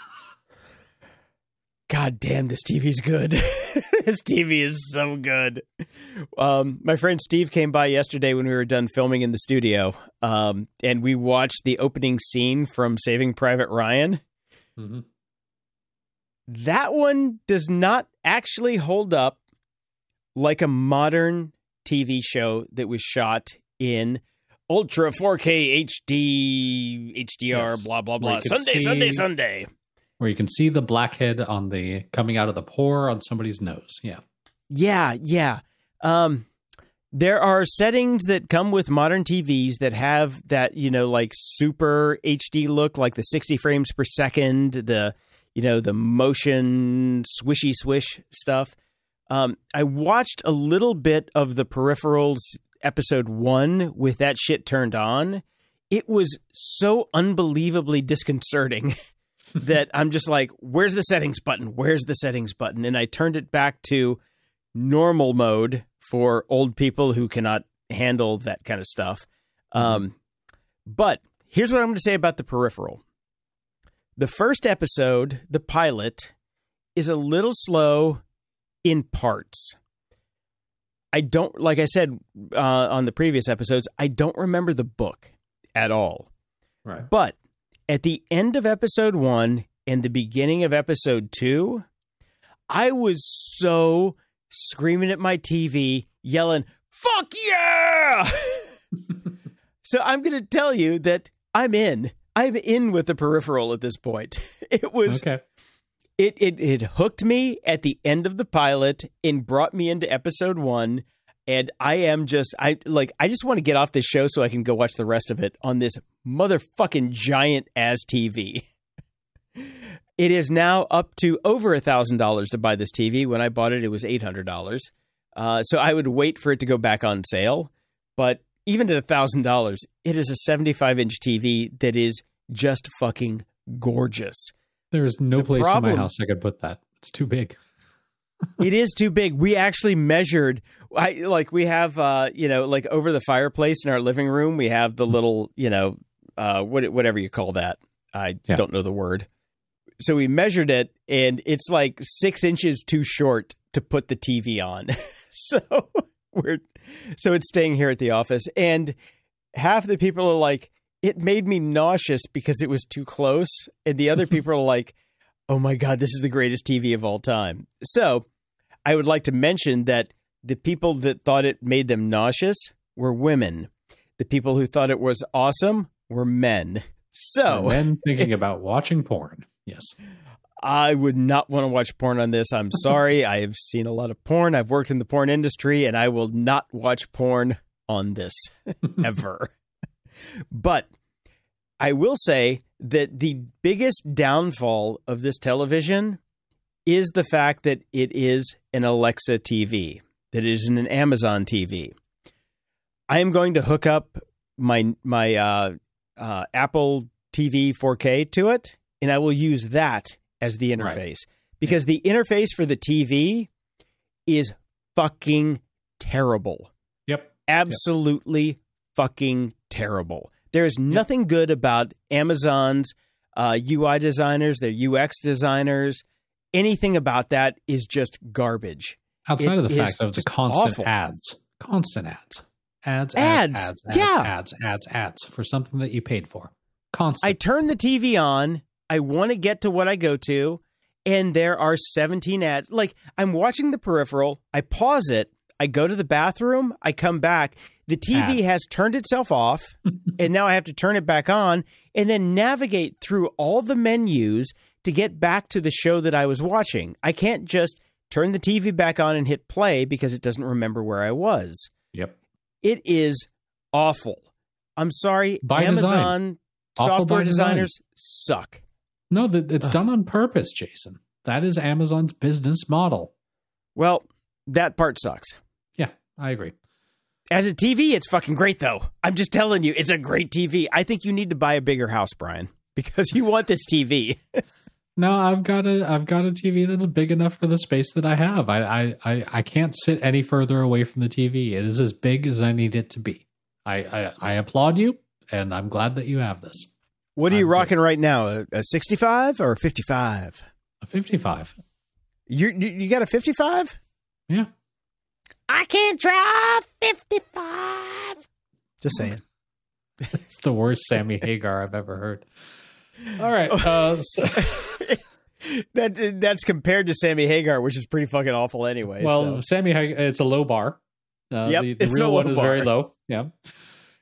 God damn, this TV's good. <laughs> this TV is so good. Um, my friend Steve came by yesterday when we were done filming in the studio, um, and we watched the opening scene from Saving Private Ryan. hmm That one does not actually hold up like a modern TV show that was shot in ultra 4K HD, HDR, Yes. blah, blah, blah. Sunday, see- Sunday, Sunday. Where you can see the blackhead on the coming out of the pore on somebody's nose. Yeah. Yeah, yeah. Um, there are settings that come with modern TVs that have that, you know, like super HD look, like the 60 frames per second, the, you know, the motion swishy swish stuff. Um, I watched a little bit of the Peripherals episode one with that shit turned on. It was so unbelievably disconcerting <laughs> that I'm just like, where's the settings button? Where's the settings button? And I turned it back to normal mode for old people who cannot handle that kind of stuff. Um, but here's what I'm going to say about the peripheral. The first episode, the pilot, is a little slow in parts. I don't, like I said uh, on the previous episodes, I don't remember the book at all. Right. But at the end of episode one and the beginning of episode two, I was so screaming at my TV, yelling, fuck yeah! <laughs> so I'm going to tell you that I'm in. I'm in with the peripheral at this point. <laughs> It was Okay. It it it hooked me at the end of the pilot and brought me into episode one. And I am just I like I just want to get off this show so I can go watch the rest of it on this motherfucking giant as TV. <laughs> It is now up to over a thousand dollars to buy this TV. When I bought it, it was eight hundred dollars. Uh, so I would wait for it to go back on sale. But even at a thousand dollars, it is a seventy-five inch TV that is just fucking gorgeous. There is no The place in my house I could put that. It's too big. <laughs> it is too big. We actually measured. I like we have uh, you know like over the fireplace in our living room. We have the little you know uh, what whatever you call that. I Yeah. don't know the word. So we measured it, and it's like six inches too short to put the TV on. <laughs> so <laughs> we're so it's staying here at the office, and half the people are like, it made me nauseous because it was too close, and the other <laughs> people are like, oh my god, this is the greatest TV of all time. So I would like to mention that the people that thought it made them nauseous were women. The people who thought it was awesome were men. So then <laughs> thinking about watching porn. Yes. I would not want to watch porn on this. I'm sorry. <laughs> I have seen a lot of porn. I've worked in the porn industry and I will not watch porn on this ever. But I will say that the biggest downfall of this television is the fact that it is an Alexa TV, that it is an Amazon TV. I am going to hook up my my uh, uh, Apple TV 4K to it, and I will use that as the Right. interface because the interface for the TV is fucking terrible Yep. absolutely fucking terrible. There is nothing good about Amazon's uh, UI designers, their UX designers. Anything about that is just garbage. Outside It of the fact of the constant awful. ads, constant ads, ads, Ads. ads, ads, ads, Yeah. ads, ads, ads for something that you paid for. Constant. I turn the TV on. I want to get to what I go to, and there are 17 ads. Like I'm watching the peripheral. I pause it. I go to the bathroom. I come back. The TV Ad. has turned itself off, <laughs> and now I have to turn it back on and then navigate through all the menus to get back to the show that I was watching. I can't just turn the TV back on and hit play because it doesn't remember where I was. yep. It is awful. I'm sorry, By. Amazon Awful software by design. designers suck. No, that it's done on purpose, Jason. That is Amazon's business model. Well, that part sucks. Yeah, I agree. As a TV, it's fucking great though. I'm just telling you, it's a great TV. I think you need to buy a bigger house, Brian, <laughs> because you want this TV. No, I've got a I've got a TV that's big enough for the space that I have. I I I, I can't sit any further away from the TV. It is as big as I need it to be. I I, I applaud you, and I'm glad that you have this. What are you I'm rocking right now? A, a 65 or a 55? A 55. You you you got a 55? Yeah. I can't drive 55. Just saying. It's the worst Sammy Hagar I've ever heard. All right. <laughs> Uh, so, <laughs> that that's compared to Sammy Hagar, which is pretty fucking awful anyway. well, so. Sammy Hagar, it's a low bar. Uh, Yep, the, the it's a real one low is very low. Yeah.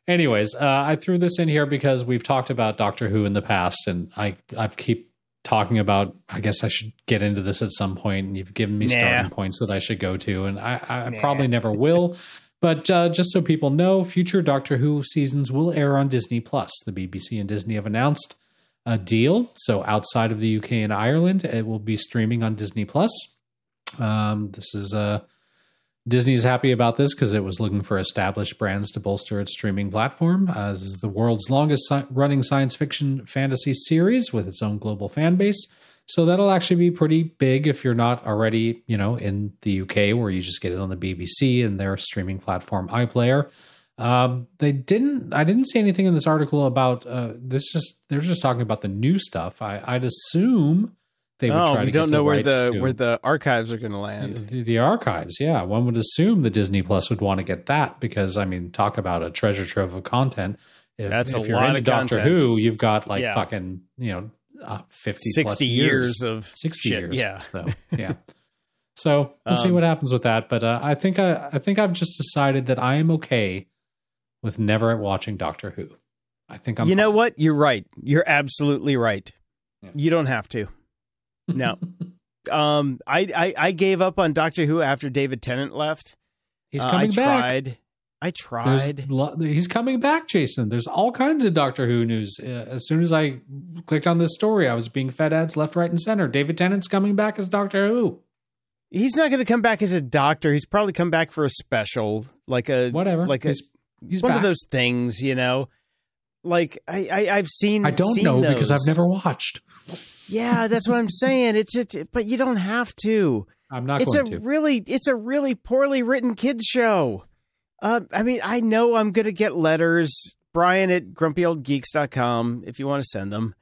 Anyways, uh, I threw this in here because we've talked about Doctor Who in the past, and I I keep talking about. I guess I should get into this at some point, and you've given me Nah. starting points that I should go to, and I, I Nah. probably never will. <laughs> But uh, just so people know, future Doctor Who seasons will air on Disney Plus. The BBC and Disney have announced a deal. So outside of the UK and Ireland, it will be streaming on Disney Plus. Um, this is uh, Disney's happy about this because it was looking for established brands to bolster its streaming platform. Uh, this is the world's longest si- running science fiction fantasy series with its own global fan base. So that'll actually be pretty big if you're not already, you know, in the UK where you just get it on the BBC and their streaming platform iPlayer. Um, they didn't. I didn't see anything in this article about uh, this. Just they're just talking about the new stuff. I, I'd assume they would oh, try we to don't know where the to- where the archives are going to land. the, the archives, yeah. One would assume the Disney Plus would want to get that because, I mean, talk about a treasure trove of content. If, That's a if you're lot into of Doctor content. Who, you've got like Yeah. fucking, you know, uh, 50 plus Sixty years of 60 shit. years. Yeah. So, <laughs> yeah. So we'll see Um, what happens with that. But uh, I think I, I think I've just decided that I am okay with never watching Doctor Who. I think I'm you know what? You're right. You're absolutely right. Yeah. You don't have to. No. um, I, I I gave up on Doctor Who after David Tennant left. He's Uh, coming I back. tried. I tried. lo- he's coming back, Jason. There's all kinds of Doctor Who news. Uh, as soon as I clicked on this story, I was being fed ads left, right, and center. David Tennant's coming back as Doctor Who. He's not going to come back as a doctor. He's probably come back for a special, like a Whatever. like a, he's, he's one back. of those things, you know. Like I, I I've seen. I don't seen know because I've never watched. Yeah, that's what I'm saying. It's it, but you don't have to. I'm not it's a to. really it's a really poorly written kids show. Uh, I mean, I know I'm gonna get letters. Brian at grumpyoldgeeks.com if you want to send them.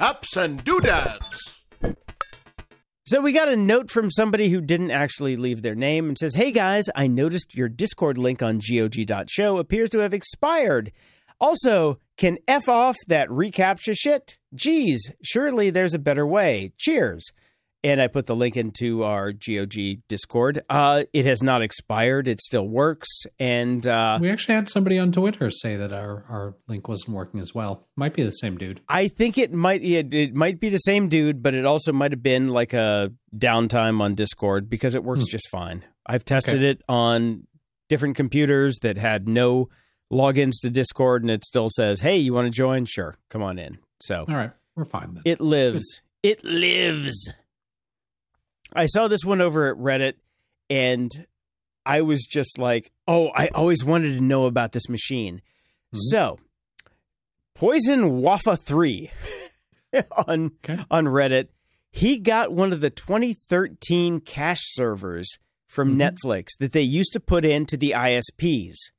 Ups and doodads. So we got a note from somebody who didn't actually leave their name and says, "Hey guys, I noticed your Discord link on gog.show appears to have expired. Also, can f off that recaptcha shit? Geez, surely there's a better way. Cheers." And I put the link into our GOG Discord. Uh, it has not expired; it still works. And uh, we actually had somebody on Twitter say that our, our link wasn't working as well. Might be the same dude. I think it might it, it might be the same dude, but it also might have been like a downtime on Discord because it works just fine. I've tested Okay. it on different computers that had no logins to Discord, and it still says, "Hey, you want to join? Sure, come on in." So All right, we're fine then. it lives. It lives. I saw this one over at Reddit, and I was just like, "Oh, I always wanted to know about this machine." Mhm. So, Poison Wafa Three <laughs> on Okay. on Reddit, he got one of the 2013 cache servers from Mhm. Netflix that they used to put into the ISPs.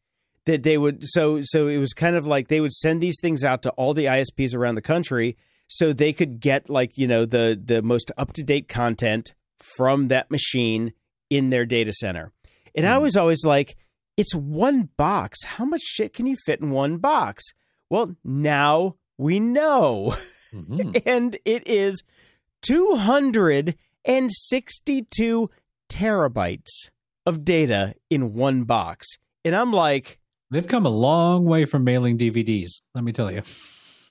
That they would so so it was kind of like they would send these things out to all the ISPs around the country so they could get like you know the the most up to date content from that machine in their data center. And I Hmm. was always like, it's one box. How much shit can you fit in one box? Well, now we know. Mhm. <laughs> and it is 262 terabytes of data in one box. And I'm like, They've come a long way from mailing DVDs. Let me tell you.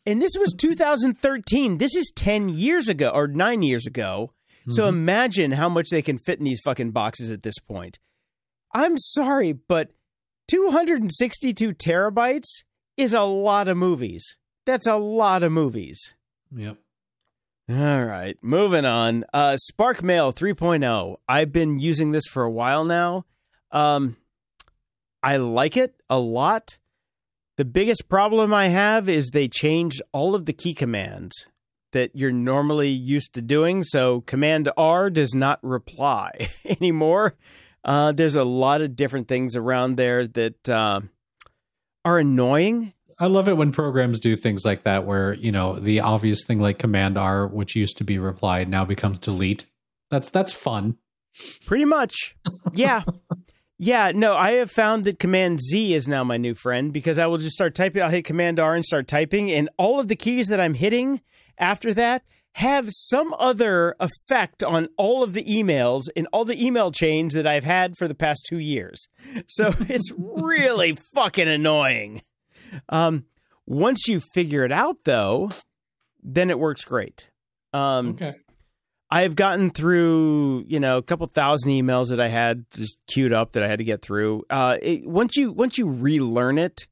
and this was 2013. This is 10 years ago or nine years ago. So Mhm. imagine how much they can fit in these fucking boxes at this point. I'm sorry, but 262 terabytes is a lot of movies. That's a lot of movies. Yep. All right, moving on. Uh, Spark Mail 3.0. I've been using this for a while now. Um, I like it a lot. The biggest problem I have is they changed all of the key commands that you're normally used to doing. So Command R does not reply <laughs> anymore. Uh, there's a lot of different things around there that uh, are annoying. I love it when programs do things like that, where you know the obvious thing like Command R, which used to be reply, now becomes delete. That's that's fun. Pretty much. Yeah. <laughs> yeah. No, I have found that Command Z is now my new friend because I will just start typing. I'll hit Command R and start typing, and all of the keys that I'm hitting after that have some other effect on all of the emails in all the email chains that I've had for the past two years. So <laughs> it's really fucking annoying. Um, once you figure it out, though, then it works great. Um, Okay. I've gotten through, you know, a couple thousand emails that I had just queued up that I had to get through. Uh, it, once you once you relearn it,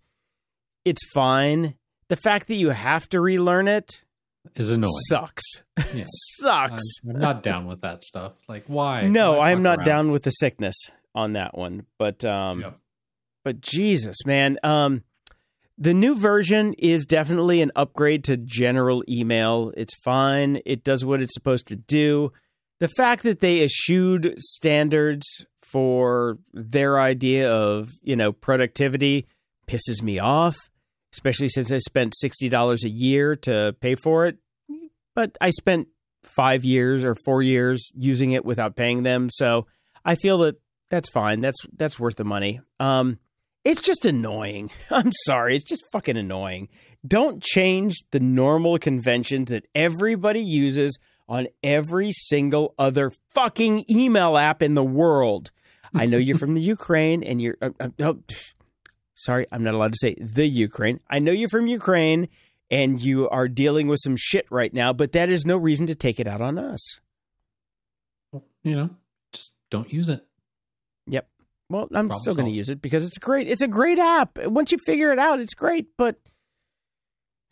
it's fine. The fact that you have to relearn it Is annoying. sucks. <laughs> Yeah. <laughs> sucks. I'm, I'm not down with that stuff. Like why? <laughs> no, Why I'm not around? down with the sickness on that one. But um, but Jesus, man, um, the new version is definitely an upgrade to general email. It's fine. It does what it's supposed to do. The fact that they eschewed standards for their idea of you know productivity pisses me off, especially since I spent sixty dollars a year to pay for it. But I spent five years or four years using it without paying them, so I feel that that's fine. That's that's worth the money. Um, it's just annoying. <laughs> I'm sorry. It's just fucking annoying. Don't change the normal conventions that everybody uses on every single other fucking email app in the world. I know you're from the <laughs> Ukraine and you're. Uh, uh, oh, sorry, I'm not allowed to say the Ukraine. I know you're from Ukraine and you are dealing with some shit right now, but that is no reason to take it out on us. You know, just don't use it. Yep. Well, I'm Problem still going to use it because it's great. It's a great app. Once you figure it out, it's great. But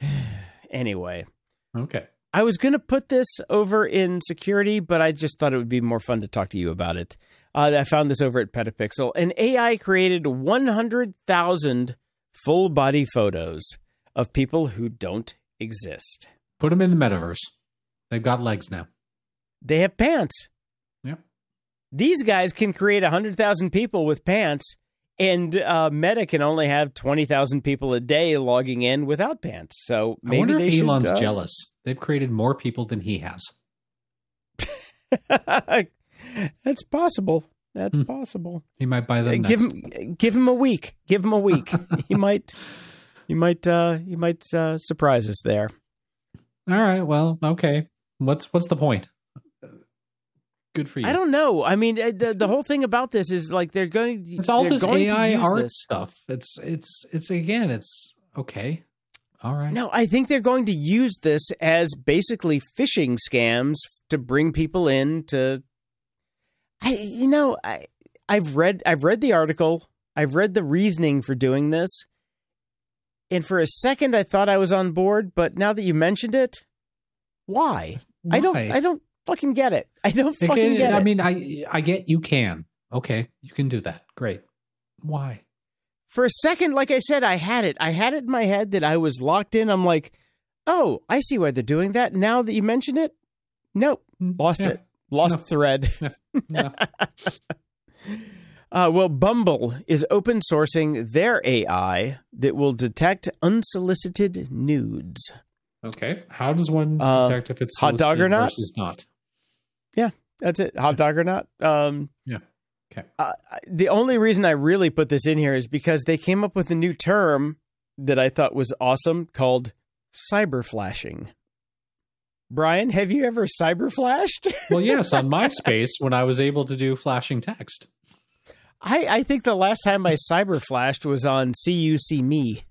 <sighs> anyway, Okay. I was going to put this over in security, but I just thought it would be more fun to talk to you about it. Uh, I found this over at Petapixel. An AI created 100,000 full body photos of people who don't exist. Put them in the metaverse. They've got legs now. They have pants. These guys can create 100,000 people with pants, and uh, Meta can only have 20,000 people a day logging in without pants. So maybe I wonder if should, Elon's uh, jealous. They've created more people than he has. <laughs> That's possible. That's Hmm. possible. He might buy Uh, them give next. him give him a week. Give him a week. <laughs> he might he might uh he might uh surprise us there. All right. Well, okay. What's what's the point? Good for you. I don't know. I mean uh, the the whole thing about this is like they're going It's all this AI art this. stuff. It's it's it's again. It's okay. All right. No, I think they're going to use this as basically phishing scams to bring people in to I you know, I I've read I've read the article. I've read the reasoning for doing this. And for a second I thought I was on board, but now that you mentioned it, why? I don't Why? I don't fucking get it. I don't fucking get it. I mean, I I get you can. Okay, you can do that. Great. Why? for a second, like I said, I had it. I had it in my head that I was locked in. I'm like, oh, I see why they're doing that. Now that you mention it, nope, lost Yeah. it, lost No. thread. <laughs> Yeah. <laughs> Uh, well, Bumble is open sourcing their AI that will detect unsolicited nudes. Okay. How does one Uh, detect if it's hot dog or not? versus not? Yeah, that's it. Hot dog or not? Um, Yeah. Okay. Uh, the only reason I really put this in here is because they came up with a new term that I thought was awesome called cyber flashing. Brian, have you ever cyber flashed? <laughs> Well, yes, on MySpace when I was able to do flashing text. I, I think the last time I cyber flashed was on CU-SeeMe.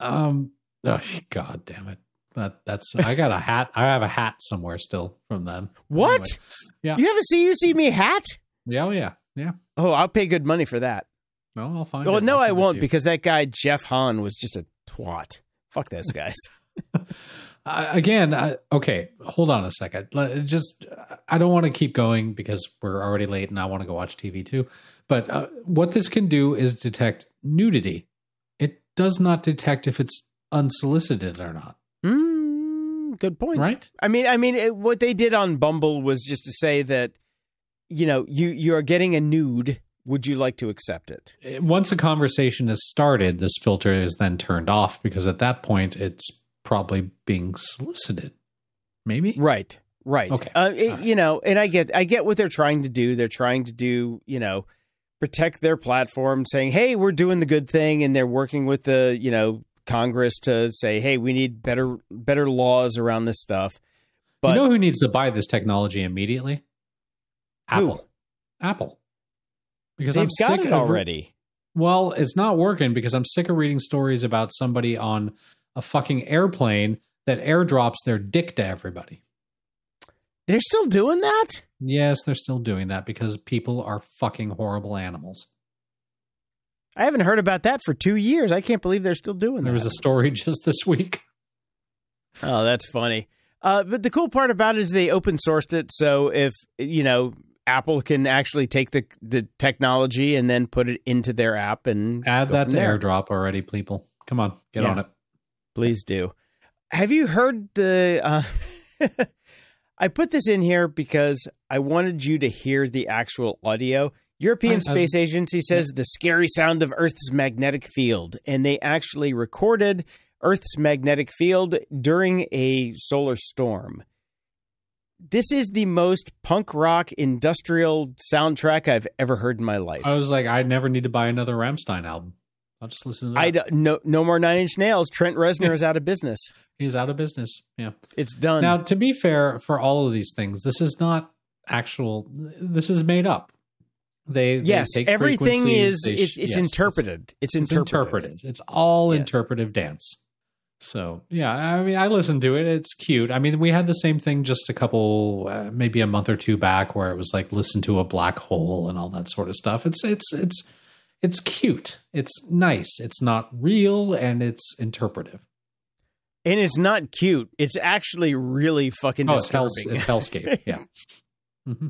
Um. Oh, God damn it. That that's. I got a hat. I have a hat somewhere still from them. What? Anyway. Yeah. You have a CU-SeeMe hat? Yeah. Oh, yeah. Yeah. Oh, I'll pay good money for that. No, I'll find. Well, it. no, I send it to won't because that guy Jeff Hahn was just a twat. Fuck those guys. <laughs> <laughs> Uh, again, uh, okay, hold on a second. Let- Just, I don't want to keep going because we're already late and I want to go watch TV too. But uh, what this can do is detect nudity. It does not detect if it's unsolicited or not, good point. right? I mean, I mean, it, what they did on Bumble was just to say that, you know, you you are getting a nude. Would you like to accept it? Uh, Once a conversation is started, this filter is then turned off because at that point it's probably being solicited. Maybe. Right. Right. Okay. Uh, it- you know, and I get I get what they're trying to do. They're trying to do, you know, protect their platform, saying, "Hey, we're doing the good thing," and they're working with the, you know, Congress to say, "Hey, we need better better laws around this stuff." But you know who needs to buy this technology immediately? Who? Apple. Apple. Because they've I'm got sick it of- already. Well, it's not working because I'm sick of reading stories about somebody on a fucking airplane that airdrops their dick to everybody. They're still doing that. Yes, they're still doing that because people are fucking horrible animals. I haven't heard about that for two years. I can't believe they're still doing There that. There was a story <laughs> just this week. Oh, that's funny. Uh, but the cool part about it is they open sourced it, so if you know Apple can actually take the the technology and then put it into their app and Add that to there. airdrop already, people. Come on, get Yeah. on it. Please do. Have you heard the? Uh, <laughs> I put this in here because I wanted you to hear the actual audio. European I- I- Space Agency says the scary sound of Earth's magnetic field, and they actually recorded Earth's magnetic field during a solar storm. This is the most punk rock industrial soundtrack I've ever heard in my life. I was like, I never need to buy another Rammstein album. I'll just listen to that. I don't- no no more Nine Inch Nails. Trent Reznor is <laughs> out of business. He's out of business. Yeah. It's done. Now, to be fair, for all of these things, this is not actual. This is made up. They they yes, take everything is they it's it's yes, interpreted. It's, It's, interpreted. interpreted. It's all Yes. interpretive dance. So yeah, I mean, I listened to it. It's cute. I mean, we had the same thing just a couple, uh, maybe a month or two back, where it was like listen to a black hole and all that sort of stuff. It's it's it's it's cute. It's nice. It's not real and it's interpretive. And it's not cute. It's actually really fucking Oh, it's, disturbing. it's <laughs> hellscape. Yeah. <laughs> hmm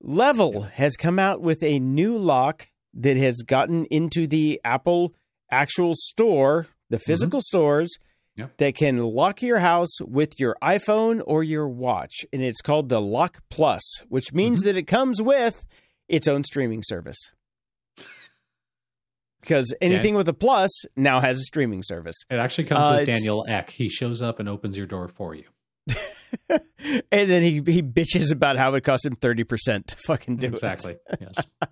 Level has come out with a new lock that has gotten into the Apple actual store, the physical stores, Yep. that can lock your house with your iPhone or your watch. And it's called the Lock Plus, which means that it comes with its own streaming service. Because anything with a plus now has a streaming service. It actually comes Uh, with Daniel Ek. He shows up and opens your door for you. <laughs> and then he, he bitches about how it cost him 30% to fucking do it. exactly. Yes. <laughs>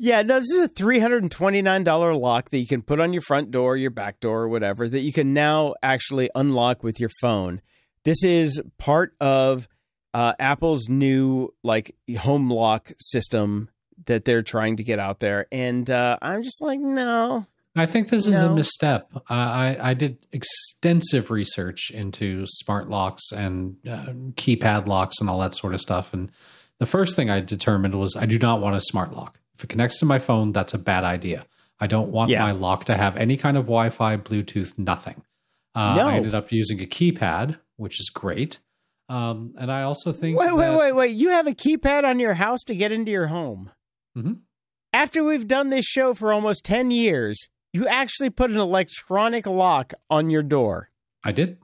Yeah, no, this is a three hundred and twenty nine dollar lock that you can put on your front door, your back door, or whatever that you can now actually unlock with your phone. This is part of uh, Apple's new like home lock system that they're trying to get out there, and uh, I'm just like, no, I think this is a misstep. I, I, I did extensive research into smart locks and uh, keypad locks and all that sort of stuff. And the first thing I determined was I do not want a smart lock. If it connects to my phone, that's a bad idea. I don't want Yeah. my lock to have any kind of Wi Fi, Bluetooth, nothing. Uh, No. I ended up using a keypad, which is great. Um, and I also think. wait, wait, that- wait, wait, you have a keypad on your house to get into your home. Mhm. After we've done this show for almost ten years, you actually put an electronic lock on your door. I did.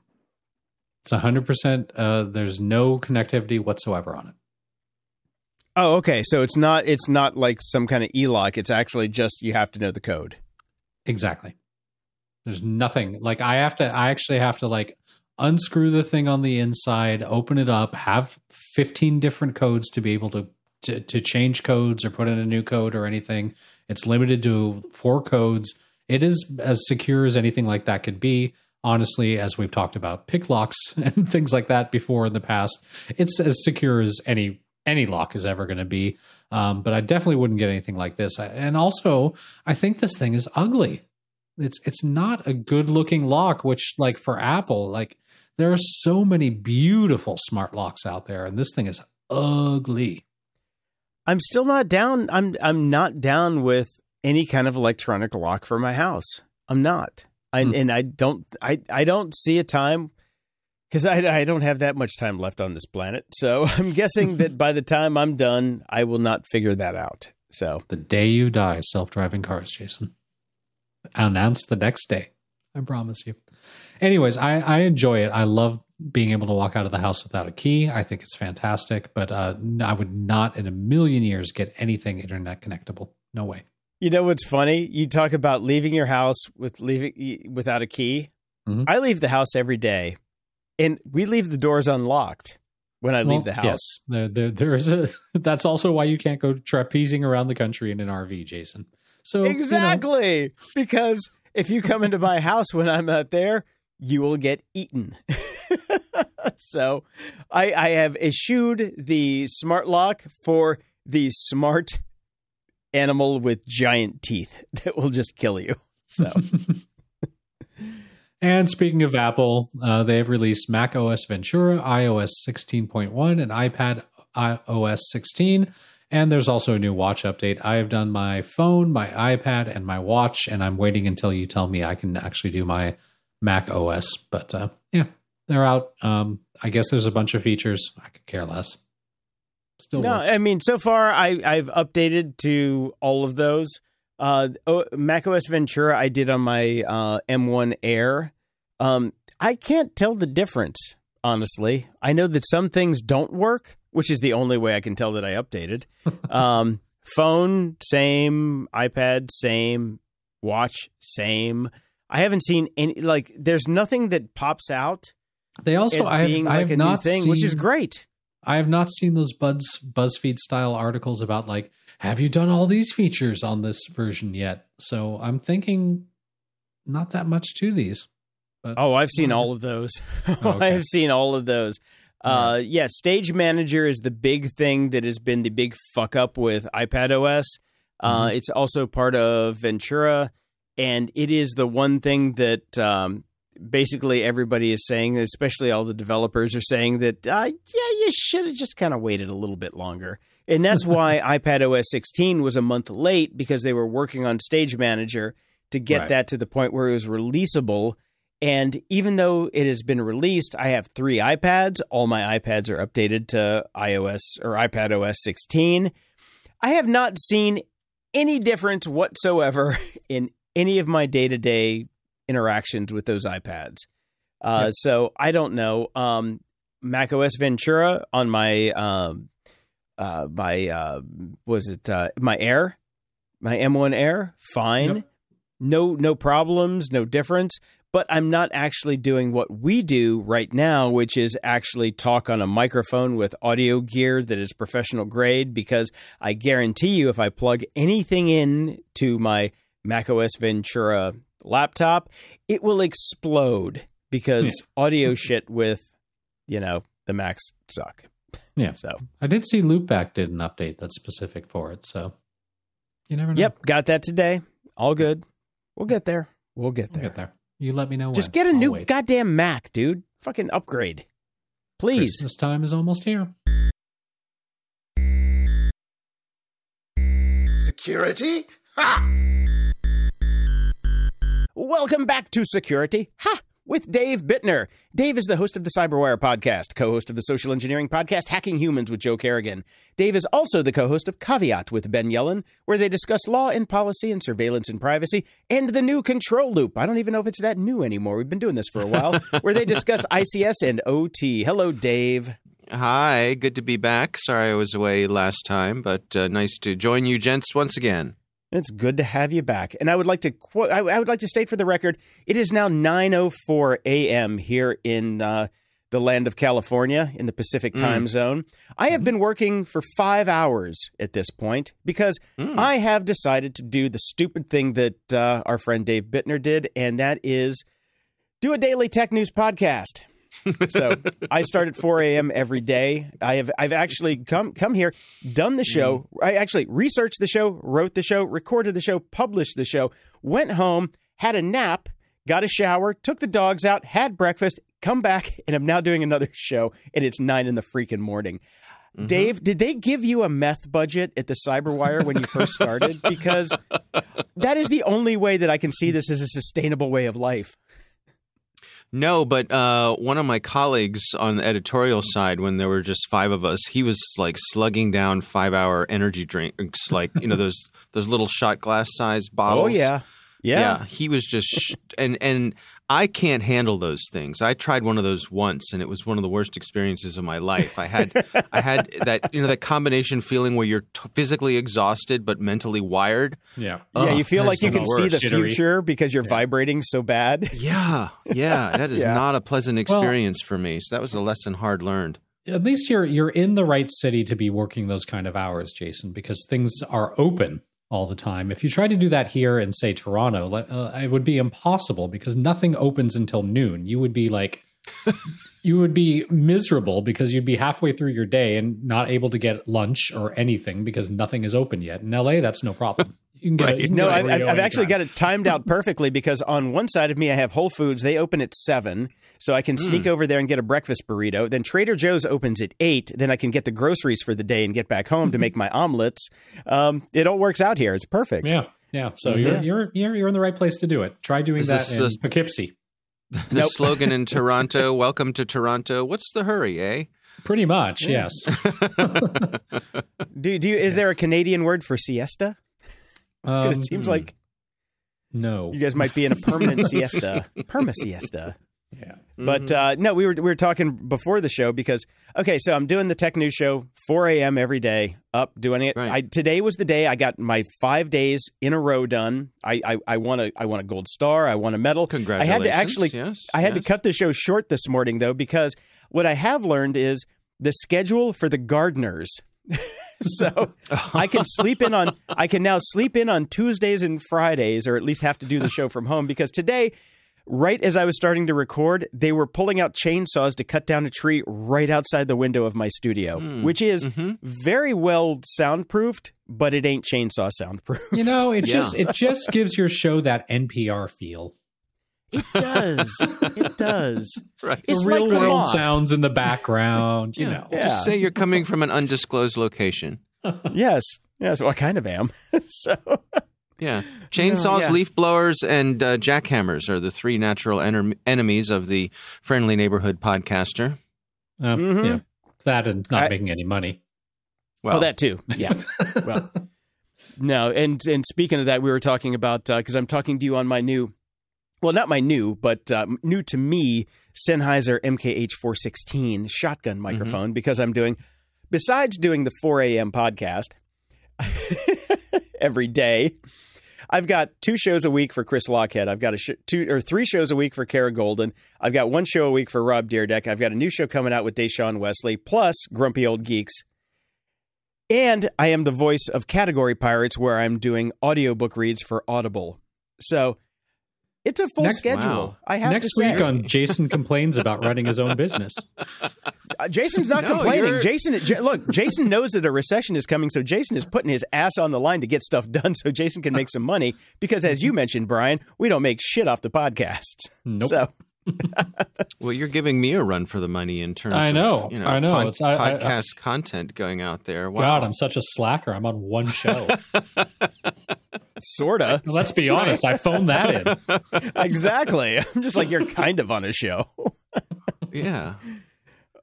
It's 100%. Uh, there's no connectivity whatsoever on it. Oh, okay. So it's not it's not like some kind of e-lock. It's actually just you have to know the code. Exactly. There's nothing like I have to. I actually have to like unscrew the thing on the inside, open it up, have 15 different codes to be able to to, to change codes or put in a new code or anything. It's limited to four codes. It is as secure as anything like that could be. Honestly, as we've talked about pick locks <laughs> and things like that before in the past, it's as secure as any any lock is ever going to be. Um, but I definitely wouldn't get anything like this. And also, I think this thing is ugly. It's it's not a good looking lock. Which, like for Apple, like there are so many beautiful smart locks out there, and this thing is ugly. I'm still not down. I'm I'm not down with any kind of electronic lock for my house. I'm not. I, Hmm. And I don't. I I don't see a time because I I don't have that much time left on this planet. So <laughs> I'm guessing that by the time I'm done, I will not figure that out. So The day you die, self driving cars, Jason. Announced the next day. I promise you. Anyways, I, I enjoy it. I love being able to walk out of the house without a key. I think it's fantastic, but uh, I would not in a million years get anything internet connectable. No way. You know what's funny? You talk about leaving your house with leaving without a key. Mhm. I leave the house every day, and we leave the doors unlocked when I Well, leave the house. Yes, there, there, there is a. <laughs> That's also why you can't go trapezing around the country in an RV, Jason. So you know, Exactly, because if you come into my house when I'm not there, you will get eaten. <laughs> so, I, I have eschewed the smart lock for the smart animal with giant teeth <laughs> that will just kill you. So. <laughs> And speaking of Apple, uh, they have released Mac OS Ventura, iOS 16.1, and iPad iOS 16. And there's also a new watch update. I have done my phone, my iPad, and my watch, and I'm waiting until you tell me I can actually do my Mac OS. But uh, yeah, they're out. Um, I guess there's a bunch of features. I could care less. Still No, works. I mean, so far I, I've updated to all of those. Uh, o- macOS Ventura I did on my uh, M1 Air. Um, I can't tell the difference, honestly. I know that some things don't work, which is the only way I can tell that I updated. <laughs> um, phone, same. iPad, same. Watch, same. I haven't seen any, like, there's nothing that pops out they also I have, being I like have a new not thing, which is great. I have not seen those Buzz BuzzFeed style articles about like, have you done all these features on this version yet? So I'm thinking not that much to these. But Oh, I've seen all of those. <laughs> Oh, okay. I have seen all of those. Uh, yeah, Stage Manager is the big thing that has been the big fuck up with iPad OS. Uh, Mm-hmm. It's also part of Ventura, and it is the one thing that um, basically everybody is saying, especially all the developers are saying that, uh, yeah, you should have just kind of waited a little bit longer. And that's <laughs> why iPad OS 16 was a month late because they were working on Stage Manager to get Right. that to the point where it was releasable. And even though it has been released, I have three iPads. All my iPads are updated to iOS or iPad OS 16. I have not seen any difference whatsoever <laughs> in any of my day to day interactions with those iPads. Uh, Yep. So I don't know. Um, Mac OS Ventura on my um, uh, my uh, was it uh, my Air, my M1 Air, fine, Yep. no no problems, no difference. But I'm not actually doing what we do right now, which is actually talk on a microphone with audio gear that is professional grade. Because I guarantee you, if I plug anything in to my macOS Ventura laptop, it will explode because audio shit with, you know, the Macs suck. Yeah. So, I did see Loopback did an update that's specific for it, so you never know. yep, got that today. All good. We'll get there. We'll get We'll there. get there. You let me know. Just when. get a I'll new wait. goddamn Mac, dude. Fucking upgrade. Please. Christmas time is almost here. Security? Ha! Welcome back to Security. Ha! With Dave Bittner. Dave is the host of the Cyberwire podcast, co host of the social engineering podcast Hacking Humans with Joe Carrigan. Dave is also the co host of Caveat with Ben Yellen, where they discuss law and policy and surveillance and privacy, and the new Control Loop. I don't even know if it's that new anymore. We've been doing this for a while, <laughs> where they discuss ICS and OT. Hello, Dave. Hi, good to be back. Sorry I was away last time, but uh, nice to join you gents once again. It's good to have you back. And I would like to quote. I, I would like to state for the record, it is now 9:04 a.m. here in uh, the land of California in the Pacific time zone. I have been working for five hours at this point because I have decided to do the stupid thing that uh, our friend Dave Bittner did, and that is do a daily tech news podcast. So I start at 4 a.m. every day. I have I've actually come come here, done the show. Mm-hmm. I actually researched the show, wrote the show, recorded the show, published the show, went home, had a nap, got a shower, took the dogs out, had breakfast, come back, <laughs> and I'm now doing another show, and it's nine in the freaking morning. Mm-hmm. Dave, did they give you a meth budget at the Cyberwire when you first started? <laughs> Because that is the only way that I can see this as a sustainable way of life. No, but uh, one of my colleagues on the editorial side, when there were just five of us, he was like slugging down five-hour energy drinks, like you know those <laughs> those little shot glass size bottles. Oh yeah. Yeah. he was just sh- and and I can't handle those things. I tried one of those once, and it was one of the worst experiences of my life. I had I had that you know that combination feeling where you're t- physically exhausted but mentally wired. Yeah. Yeah, you feel like you the can see the worst. Future because you're vibrating so bad. <laughs> Yeah, yeah, that is <laughs> Yeah. not a pleasant experience for me. So that was a lesson hard learned. At least you're you're in the right city to be working those kind of hours, Jason, because things are open all the time. If you try to do that here in say Toronto, uh, it would be impossible because nothing opens until noon. You would be like <laughs> you would be miserable because you'd be halfway through your day and not able to get lunch or anything because nothing is open yet. In LA, that's no problem. You can get a, you can No, get a I've, I've I've actually anytime. got it timed out perfectly because on one side of me, I have Whole Foods. They open at seven, so I can sneak over there and get a breakfast burrito. Then Trader Joe's opens at eight. Then I can get the groceries for the day and get back home to make <laughs> my omelets. Um, it all works out here. It's perfect. Yeah, yeah. So Yeah. you're you're you're you're in the right place to do it. Try doing Is that in the- Poughkeepsie. <laughs> The Nope. slogan in Toronto, <laughs> "Welcome to Toronto." What's the hurry, eh? Pretty much, yes. Do, do you, is there a Canadian word for siesta? Because Um, it seems hmm. like no. you guys might be in a permanent <laughs> siesta, perma siesta. Yeah. But uh, no, we were we were talking before the show because okay, so I'm doing the tech news show 4 a.m. every day, up doing it. Right. I, today was the day I got my five days in a row done. I I, I won a I won a gold star. I want a medal. Congratulations! I had to actually yes, I had yes. to cut the show short this morning though because what I have learned is the schedule for the gardeners. <laughs> <laughs> so I can sleep in on I can now sleep in on Tuesdays and Fridays or at least have to do the show from home because today right as I was starting to record they were pulling out chainsaws to cut down a tree right outside the window of my studio which is Mhm. very well soundproofed but it ain't chainsaw soundproof. You know, it Yeah. <laughs> just it just gives your show that NPR feel. It does. it <laughs> does. Right. It's the real like world moth. sounds in the background, you know. Yeah. Just say you're coming from an undisclosed location. <laughs> Yes. Yes. Well, I kind of am. <laughs> so Yeah. Chainsaws, yeah. leaf blowers, and uh, jackhammers are the three natural ener- enemies of the friendly neighborhood podcaster. Uh, Mhm. Yeah. That and not I- making any money. Well, oh, that too. Yeah. well, no, and and speaking of that, we were talking about because I'm talking to you on my new, well, not my new, but uh, new to me Sennheiser MKH416 shotgun microphone because I'm doing, besides doing the 4 a.m. podcast <laughs> every day. I've got two shows a week for Chris Lochhead. I've got a sh- two or three shows a week for Kara Goldin. I've got one show a week for Rob Dyrdek. I've got a new show coming out with Deshaun Wesley, plus Grumpy Old Geeks. And I am the voice of Category Pirates, where I'm doing audiobook reads for Audible. So it's a full Next- schedule. wow. I have Next to say. week on Jason complains about running his own business. Uh, Jason's not No, complaining. you're- Jason, J- look, Jason knows that a recession is coming, so Jason is putting his ass on the line to get stuff done, so Jason can make some money. Because as you mentioned, Brian, we don't make shit off the podcast. Nope. So well, you're giving me a run for the money in terms I know, of you know, I know. pod- It's- I- I- podcast content going out there. Wow. God, I'm such a slacker. I'm on one show. <laughs> sorta, Let's be honest. I phoned that in. <laughs> exactly. I'm just like you're kind of on a show. <laughs> yeah.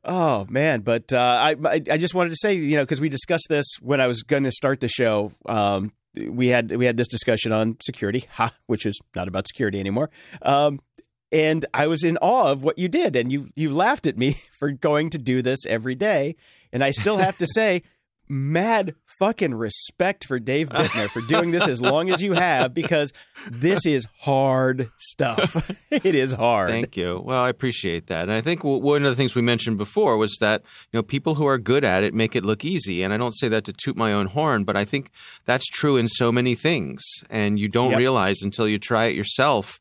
Oh man, but uh, I I I just wanted to say you know because we discussed this when I was going to start the show. Um, we had we had this discussion on security, ha, which is not about security anymore. Um, and I was in awe of what you did, and you you laughed at me <laughs> for going to do this every day, and I still have to say. <laughs> Mad fucking respect for Dave Bittner for doing this as long as you have because this is hard stuff. <laughs> it is hard. Thank you. Well, I appreciate that. And I think one of the things we mentioned before was that, you know, people who are good at it make it look easy. And I don't say that to toot my own horn, but I think that's true in so many things. And you don't Yep. realize until you try it yourself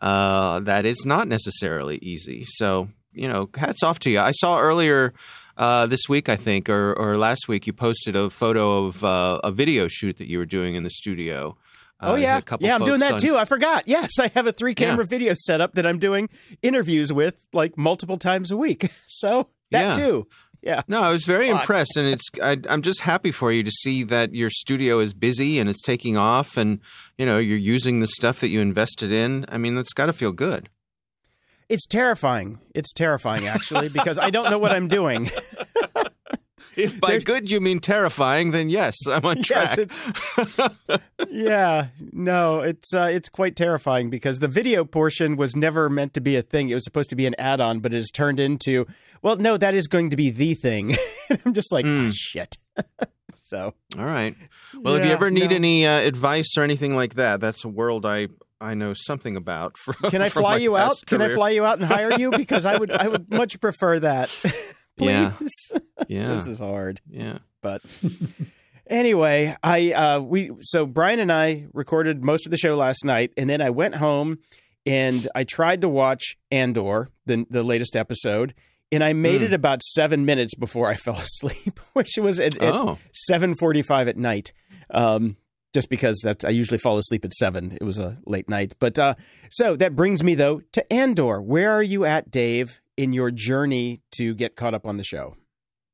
uh, that it's not necessarily easy. So, you know, hats off to you. I saw earlier uh, this week, I think, or, or last week, you posted a photo of uh, a video shoot that you were doing in the studio. Uh, Oh yeah, yeah, I'm doing that on- too. I forgot. Yes, I have a three camera video setup that I'm doing interviews with like multiple times a week. <laughs> So that Yeah. too. Yeah. No, I was very Fuck. impressed, and it's I, I'm just happy for you to see that your studio is busy and it's taking off, and you know you're using the stuff that you invested in. I mean, that's got to feel good. It's terrifying. It's terrifying actually because I don't know what I'm doing. <laughs> If by There's- good you mean terrifying, then yes, I'm on Yes, track. <laughs> yeah. No, it's uh, it's quite terrifying because the video portion was never meant to be a thing. It was supposed to be an add-on, but it has turned into well, no, that is going to be the thing. <laughs> I'm just like, Mm. oh, shit. <laughs> so All right. Well, if you ever need no. any uh, advice or anything like that, that's a world I I know something about. <laughs> From, Can I fly you out? past Can I fly you out and hire you? Because I would I would much prefer that. Yeah. Please. Yeah, This is hard. yeah. But anyway, I uh we so Brian and I recorded most of the show last night and then I went home and I tried to watch Andor, the the latest episode, and I made Hmm. it about 7 minutes before I <laughs> fell asleep, <laughs> which was at, at Oh, 7:45 at night. Um just because that's I usually fall asleep at 7. It was a late night. But uh so that brings me though to Andor. Where are you at, Dave, in your journey to get caught up on the show?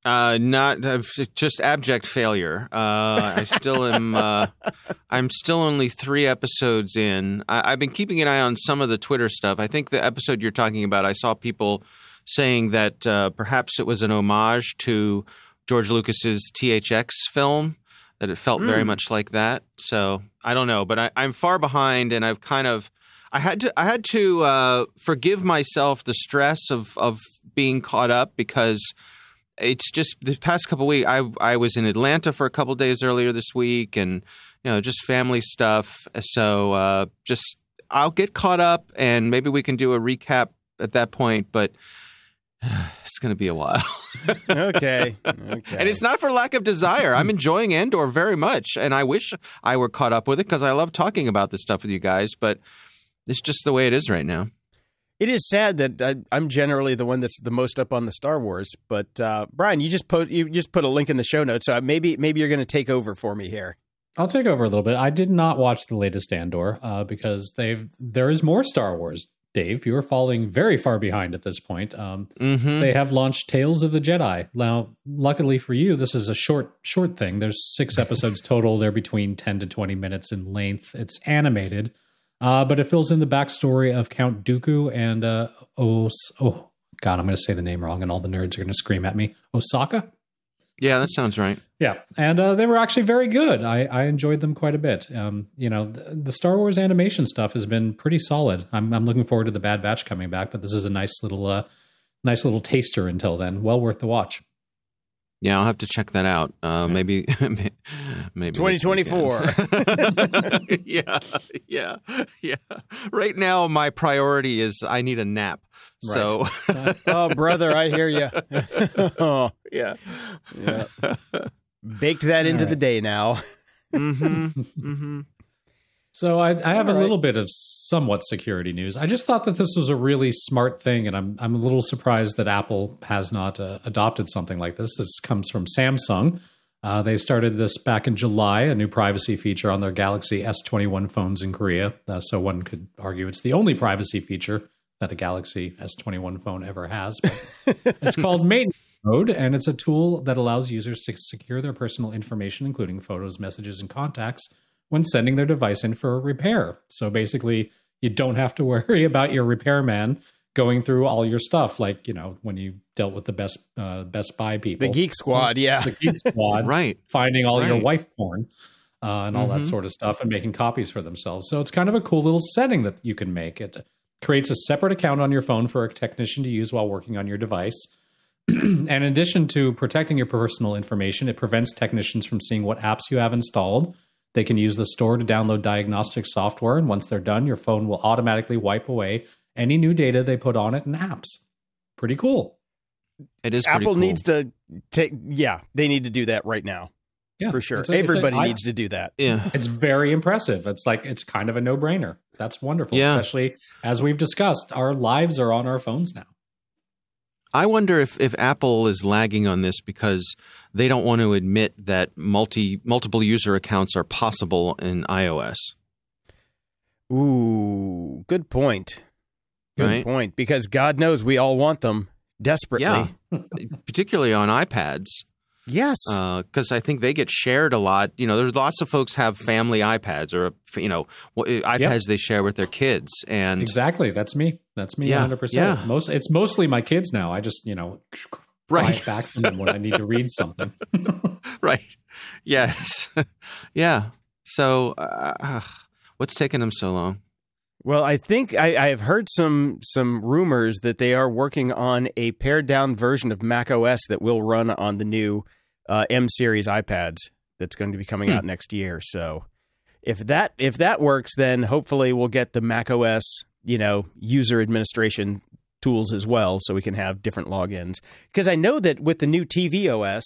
Uh, not uh, just abject failure. Uh, I still am. Uh, <laughs> I'm still only three episodes in. I, I've been keeping an eye on some of the Twitter stuff. I think the episode you're talking about, I saw people saying that uh, perhaps it was an homage to George Lucas's THX film. That it felt very Mm. much like that. So I don't know, but I, I'm far behind, and I've kind of. I had to. I had to uh, forgive myself the stress of of being caught up because it's just the past couple weeks. I I was in Atlanta for a couple days earlier this week, and you know just family stuff. So uh, just I'll get caught up, and maybe we can do a recap at that point. But <sighs> it's going to be a while, Okay. <laughs> Okay. and it's not for lack of desire. I'm enjoying Andor very much, and I wish I were caught up with it because I love talking about this stuff with you guys. But it's just the way it is right now. It is sad that I, I'm generally the one that's the most up on the Star Wars. But uh, Brian, you just put you just put a link in the show notes, so maybe maybe you're going to take over for me here. I'll take over a little bit. I did not watch the latest Andor uh, because they there is more Star Wars Dave, you're falling very far behind at this point. Um, Mm-hmm. They have launched Tales of the Jedi. Now, luckily for you, this is a short, short thing. There's six <laughs> episodes total. They're between 10 to 20 minutes in length. It's animated, uh, but it fills in the backstory of Count Dooku and uh, Os- oh god, I'm going to say the name wrong, and all the nerds are going to scream at me. Ahsoka. Yeah, that sounds right. Yeah, and uh, they were actually very good. I, I enjoyed them quite a bit. Um, you know, the, the Star Wars animation stuff has been pretty solid. I'm, I'm looking forward to the Bad Batch coming back, but this is a nice little, uh, nice little taster until then. Well worth the watch. Yeah, I'll have to check that out. Uh, maybe, <laughs> maybe 2024. <laughs> yeah, yeah, yeah. Right now, my priority is I need a nap. So, <laughs> oh, brother, I hear you. oh, yeah, yeah. Baked that into All the day now. mm-hmm, mm-hmm. So I, I have All a little bit of somewhat security news. I just thought that this was a really smart thing, and I'm I'm a little surprised that Apple has not uh, adopted something like this. This comes from Samsung. Uh, they started this back in July, a new privacy feature on their Galaxy S21 phones in Korea. Uh, so one could argue it's the only privacy feature that a Galaxy S21 phone ever has. <laughs> It's called Maintenance Mode, and it's a tool that allows users to secure their personal information, including photos, messages, and contacts, when sending their device in for a repair. So basically, you don't have to <laughs> worry about your repairman going through all your stuff, like you know when you dealt with the best uh, Best Buy people, The Geek Squad, yeah. the Geek Squad, <laughs> right. finding all your wife porn uh, and all that Mhm. sort of stuff and making copies for themselves. So it's kind of a cool little setting that you can make. It creates a separate account on your phone for a technician to use while working on your device. <clears throat> and in addition to protecting your personal information, it prevents technicians from seeing what apps you have installed. They can use the store to download diagnostic software, and once they're done, your phone will automatically wipe away any new data they put on it and apps. Pretty cool. It is Apple cool. needs to take, yeah, they need to do that right now. Yeah, for sure. It's a- it's a- Everybody I- needs to do that. Yeah. <laughs> It's very impressive. It's like it's kind of a no-brainer. That's wonderful, Yeah. especially as we've discussed, our lives are on our phones now. I wonder if, if Apple is lagging on this because they don't want to admit that multi multiple user accounts are possible in iOS. Ooh, good point. Good Right. point. Because God knows we all want them desperately. Yeah, <laughs> particularly on iPads, Yes. Uh, because I think they get shared a lot. You know, there's lots of folks have family iPads or you know wh- eh, iPads they share with their kids, and Exactly. That's me. That's me. Yeah, 100%. yeah. Most it's mostly my kids now. I just, you know, Right. right back from them when I need to read something. <laughs> <laughs> right, yes, <laughs> yeah. So, uh, uh what's taking them so long? Well, I think I, I have heard some some rumors that they are working on a pared down version of Mac OS that will run on the new uh, M series iPads that's going to be coming Hmm. out next year. So if that if that works, then hopefully we'll get the Mac OS you know user administration tools as well, so we can have different logins. Because I know that with the new TV OS.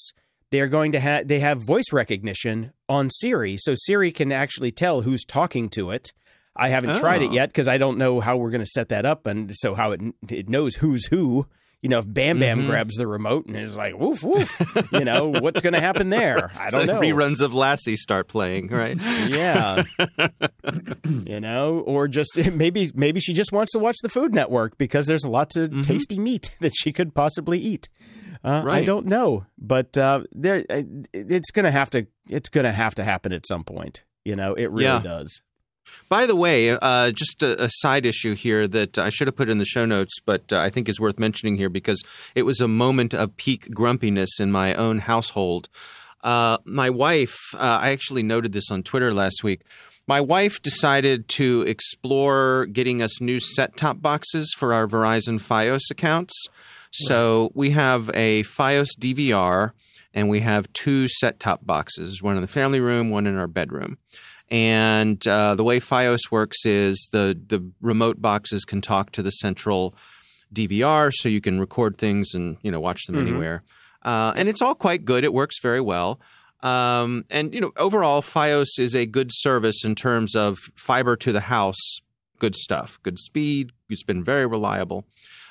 They're going to have they have voice recognition on Siri, so Siri can actually tell who's talking to it. I haven't tried it Oh. yet because I don't know how we're going to set that up, and so how it it knows who's who. You know, if Bam Bam Mhm. grabs the remote and is like woof woof, you know <laughs> what's going to happen there? I don't know. Reruns of Lassie start playing, right? Yeah, <laughs> you know, or just <laughs> maybe maybe she just wants to watch the Food Network because there's lots of Mhm. tasty meat that she could possibly eat. Uh, I don't know, but uh, there uh, it's going to have to it's going to have to happen at some point. You know, it really Yeah. does. By the way, uh, just a, a side issue here that I should have put in the show notes, but uh, I think is worth mentioning here because it was a moment of peak grumpiness in my own household. Uh, my wife, uh, I actually noted this on Twitter last week. My wife decided to explore getting us new set top boxes for our Verizon Fios accounts. So we have a Fios DVR and we have two set top boxes one in the family room, one in our bedroom. And uh, the way FiOS works is the the remote boxes can talk to the central DVR, so you can record things and you know watch them Mhm. anywhere. Uh, and it's all quite good. It works very well. Um, and you know overall, FiOS is a good service in terms of fiber to the house. Good stuff. Good speed. It's been very reliable.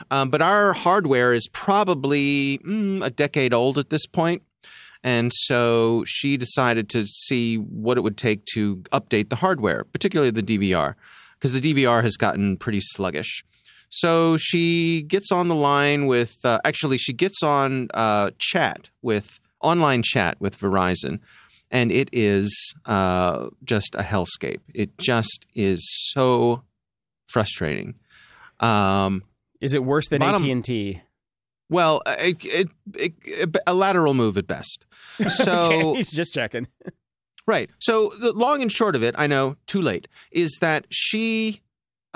Um, but our hardware is probably mm, a decade old at this point. And so she decided to see what it would take to update the hardware, particularly the DVR, because the DVR has gotten pretty sluggish. So she gets on the line with, uh, actually, she gets on uh, chat with, online chat with Verizon. And it is uh, just a hellscape. It just is so frustrating. Um, Is it worse than AT and T? Well, uh, it, it, it, a lateral move at best. <laughs> So he's just checking. Right. So the long and short of it, I know too late, is that she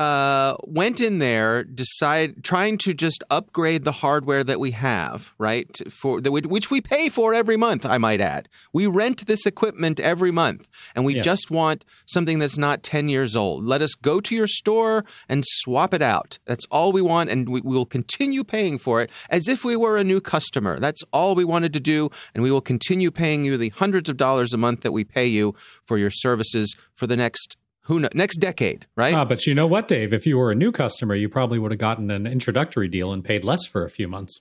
uh, went in there, decide trying to just upgrade the hardware that we have, right? For the, which we pay for every month, I might add. We rent this equipment every month, and we Yes. just want something that's not ten years old. Let us go to your store and swap it out. That's all we want, and we, we will continue paying for it as if we were a new customer. That's all we wanted to do, and we will continue paying you the hundreds of dollars a month that we pay you for your services for the next who know, next decade, right? Ah, but you know what, Dave? If you were a new customer, you probably would have gotten an introductory deal and paid less for a few months.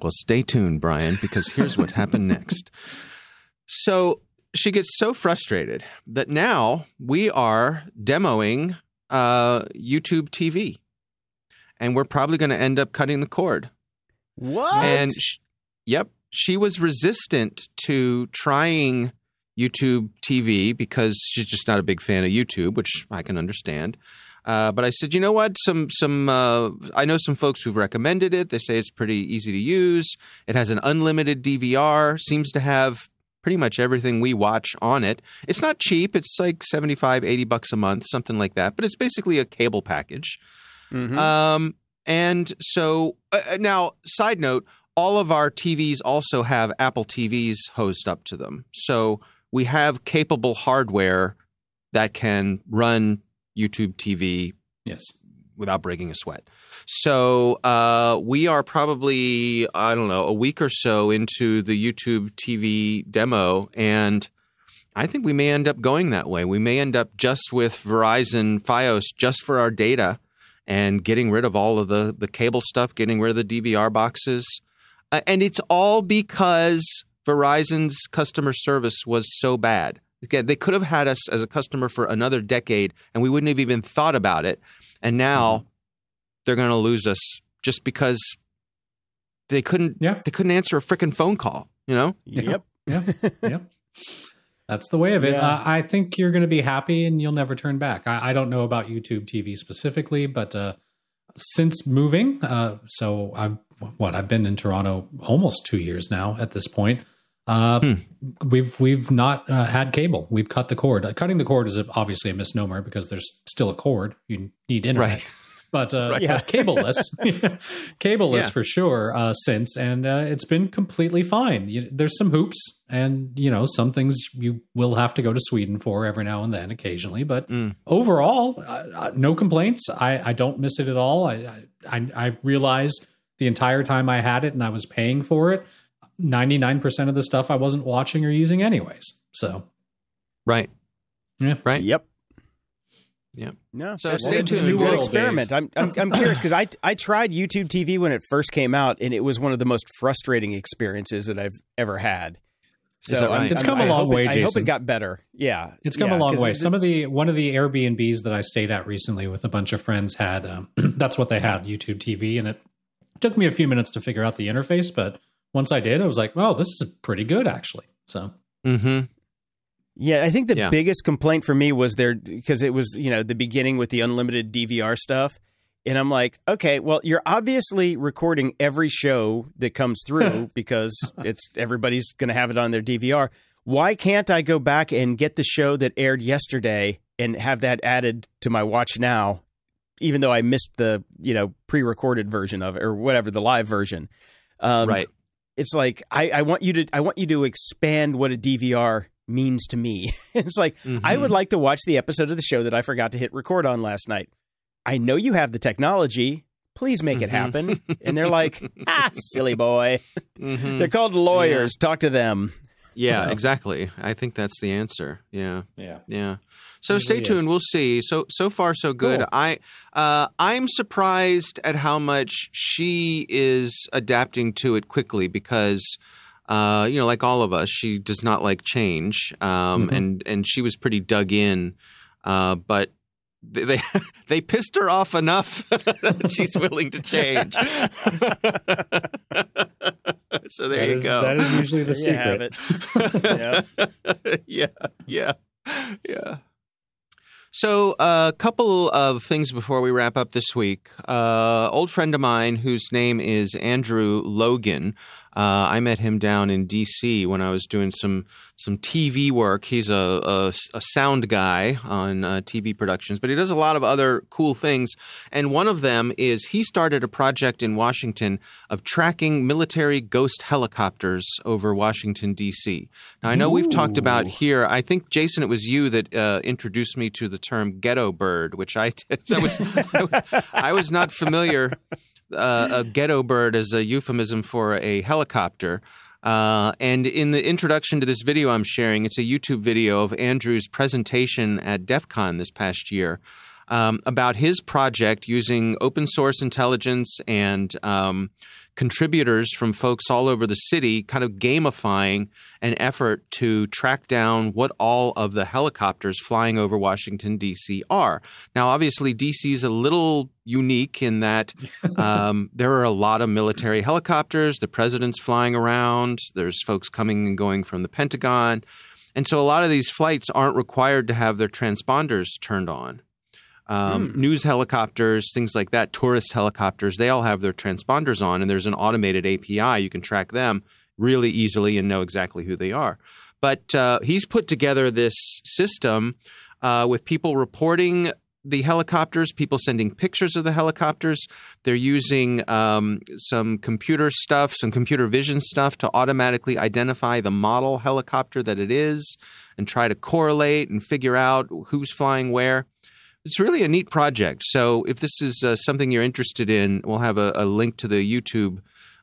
Well, stay tuned, Brian, because here's what happened next. So she gets so frustrated that now we are demoing uh, YouTube TV, and we're probably going to end up cutting the cord. What? And sh- yep, she was resistant to trying YouTube TV because she's just not a big fan of YouTube, which I can understand. Uh, but I said, you know what? Some some uh, I know some folks who've recommended it. They say it's pretty easy to use. It has an unlimited DVR. Seems to have pretty much everything we watch on it. It's not cheap. It's like 75, 80 bucks a month, something like that. But it's basically a cable package. Mhm. Um, and so uh, uh, now, side note, all of our TVs also have Apple TVs hosed up to them. So we have capable hardware that can run YouTube TV Yes. without breaking a sweat. So uh, we are probably, I don't know, a week or so into the YouTube TV demo. And I think we may end up going that way. We may end up just with Verizon Fios just for our data and getting rid of all of the, the cable stuff, getting rid of the DVR boxes. Uh, and it's all because Verizon's customer service was so bad. Again, They could have had us as a customer for another decade and we wouldn't have even thought about it. And now they're going to lose us just because they couldn't Yeah. they couldn't answer a freaking phone call, you know? Yep. Yeah. <laughs> yep. That's the way of it. Yeah. Uh, I think you're going to be happy and you'll never turn back. I, I don't know about YouTube TV specifically, but uh, since moving, uh, so I've what I've been in Toronto almost two years now at this point. Uh, Hmm. We've we've not uh, had cable. We've cut the cord. Uh, cutting the cord is obviously a misnomer because there's still a cord. You need internet. Right. <laughs> But uh, Right. yeah, <laughs> cableless, <laughs> cableless Yeah. for sure. Uh, since and uh, it's been completely fine. You, there's some hoops, and you know some things you will have to go to Sweden for every now and then, occasionally. But Mm. overall, no complaints. I, I don't miss it at all. I, I I realized the entire time I had it and I was paying for it. 99% of the stuff I wasn't watching or using anyways. So, Right. Yeah. Right. Yep. Yeah. No. So that's- stay it's tuned. a good World, experiment. I'm I'm, I'm curious because I I tried YouTube TV when it first came out, and it was one of the most frustrating experiences that I've ever had. So right? I'm- It's I'm- come a I long hope it- way, I hope it got better. Yeah, It's come Yeah, a long way. the- Some of the one of the Airbnbs that I stayed at recently with a bunch of friends had um, <clears throat> that's what they had YouTube TV, and it took me a few minutes to figure out the interface, but once I did, I was like, "Well, this is pretty good, actually." So Mm-hmm. Yeah, I think the Yeah. biggest complaint for me was there because it was, you know, the beginning with the unlimited DVR stuff. And I'm like, okay, well, you're obviously recording every show that comes through <laughs> because it's everybody's going to have it on their DVR. Why can't I go back and get the show that aired yesterday and have that added to my watch now, even though I missed the, you know, pre-recorded version of it or whatever, the live version? Um, right. It's like I, I want you to I want you to expand what a DVR means to me. <laughs> it's like I Mhm. would like to watch the episode of the show that I forgot to hit record on last night. I know you have the technology. Please make it Mhm. happen. and they're like, <laughs> ah, silly boy. Mhm. They're called lawyers. Talk to them. Yeah, So- exactly. I think that's the answer. Yeah. yeah, Yeah. So Usually stay is. tuned. We'll see. So so far so good. Cool. I uh, I'm surprised at how much she is adapting to it quickly because uh, you know, like all of us, she does not like change. Um, Mhm. and and she was pretty dug in. Uh, but they they, <laughs> they pissed her off enough <laughs> that she's willing to change. <laughs> so there That you is- go. That is usually the There you have secret. it. yeah, yeah, yeah. So, a couple of things before we wrap up this week. Uh, old friend of mine whose name is Andrew Logan. Uh, I met him down in D.C. when I was doing some some TV work. He's a, a, a sound guy on uh, TV productions, but he does a lot of other cool things. And one of them is he started a project in Washington of tracking military ghost helicopters over Washington D.C. Now I know we've talked about here. I think Jason, it was you that uh, introduced me to the term ghetto bird, which I <laughs> I was I was, I was not familiar. Uh, a ghetto bird as a euphemism for a helicopter. Uh, and in the introduction to this video I'm sharing, it's a YouTube video of Andrew's presentation at DEF CON this past year um, about his project using open source intelligence and um, contributors from folks all over the city, kind of gamifying an effort to track down what all of the helicopters flying over Washington, D.C. are. Now, obviously, D.C. is a little unique in that <laughs> um, there are a lot of military helicopters, the president's flying around, there's folks coming and going from the Pentagon. And so a lot of these flights aren't required to have their transponders turned on. Um, News helicopters, things like that, tourist helicopters, they all have their transponders on, and there's an automated API. You can track them really easily and know exactly who they are. But uh, he's put together this system uh, with people reporting the helicopters, people sending pictures of the helicopters. They're using um, some computer stuff, some computer vision stuff to automatically identify the model helicopter that it is and try to correlate and figure out who's flying where. It's really a neat project. So if this is uh, something you're interested in, we'll have a, a link to the YouTube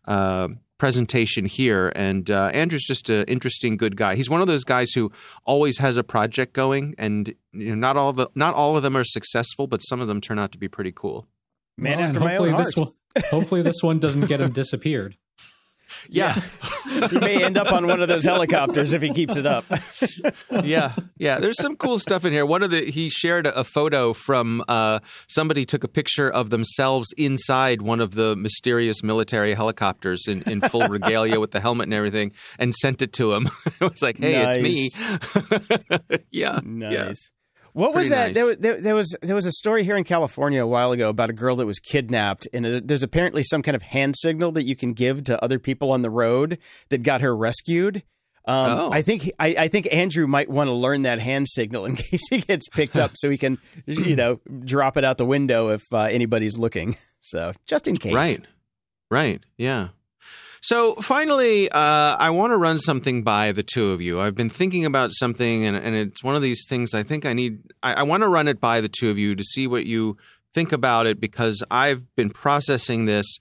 uh, presentation here. And uh, Andrew's just an interesting, good guy. He's one of those guys who always has a project going, and you know, not all the not all of them are successful, but some of them turn out to be pretty cool. Man Well, after my own hopefully heart. this one, hopefully this one doesn't get him <laughs> disappeared. Yeah, <laughs> he may end up on one of those helicopters if he keeps it up. <laughs> yeah, yeah. There's some cool stuff in here. One of the he shared a, a photo from uh, somebody took a picture of themselves inside one of the mysterious military helicopters in, in full <laughs> regalia with the helmet and everything, and sent it to him. it was like, hey, it's me. yeah, Nice. yeah. What was that? nice. There, was- there, there was there was a story here in California a while ago about a girl that was kidnapped, and uh there's apparently some kind of hand signal that you can give to other people on the road that got her rescued. Um, Oh. I think I, I think Andrew might want to learn that hand signal in <laughs> case he gets picked up, so he can <laughs> you know drop it out the window if uh, anybody's looking. So just in case, Right. Right. Yeah. So finally, uh, I want to run something by the two of you. I've been thinking about something, and, and it's one of these things I think I need. I, I want to run it by the two of you to see what you think about it because I've been processing this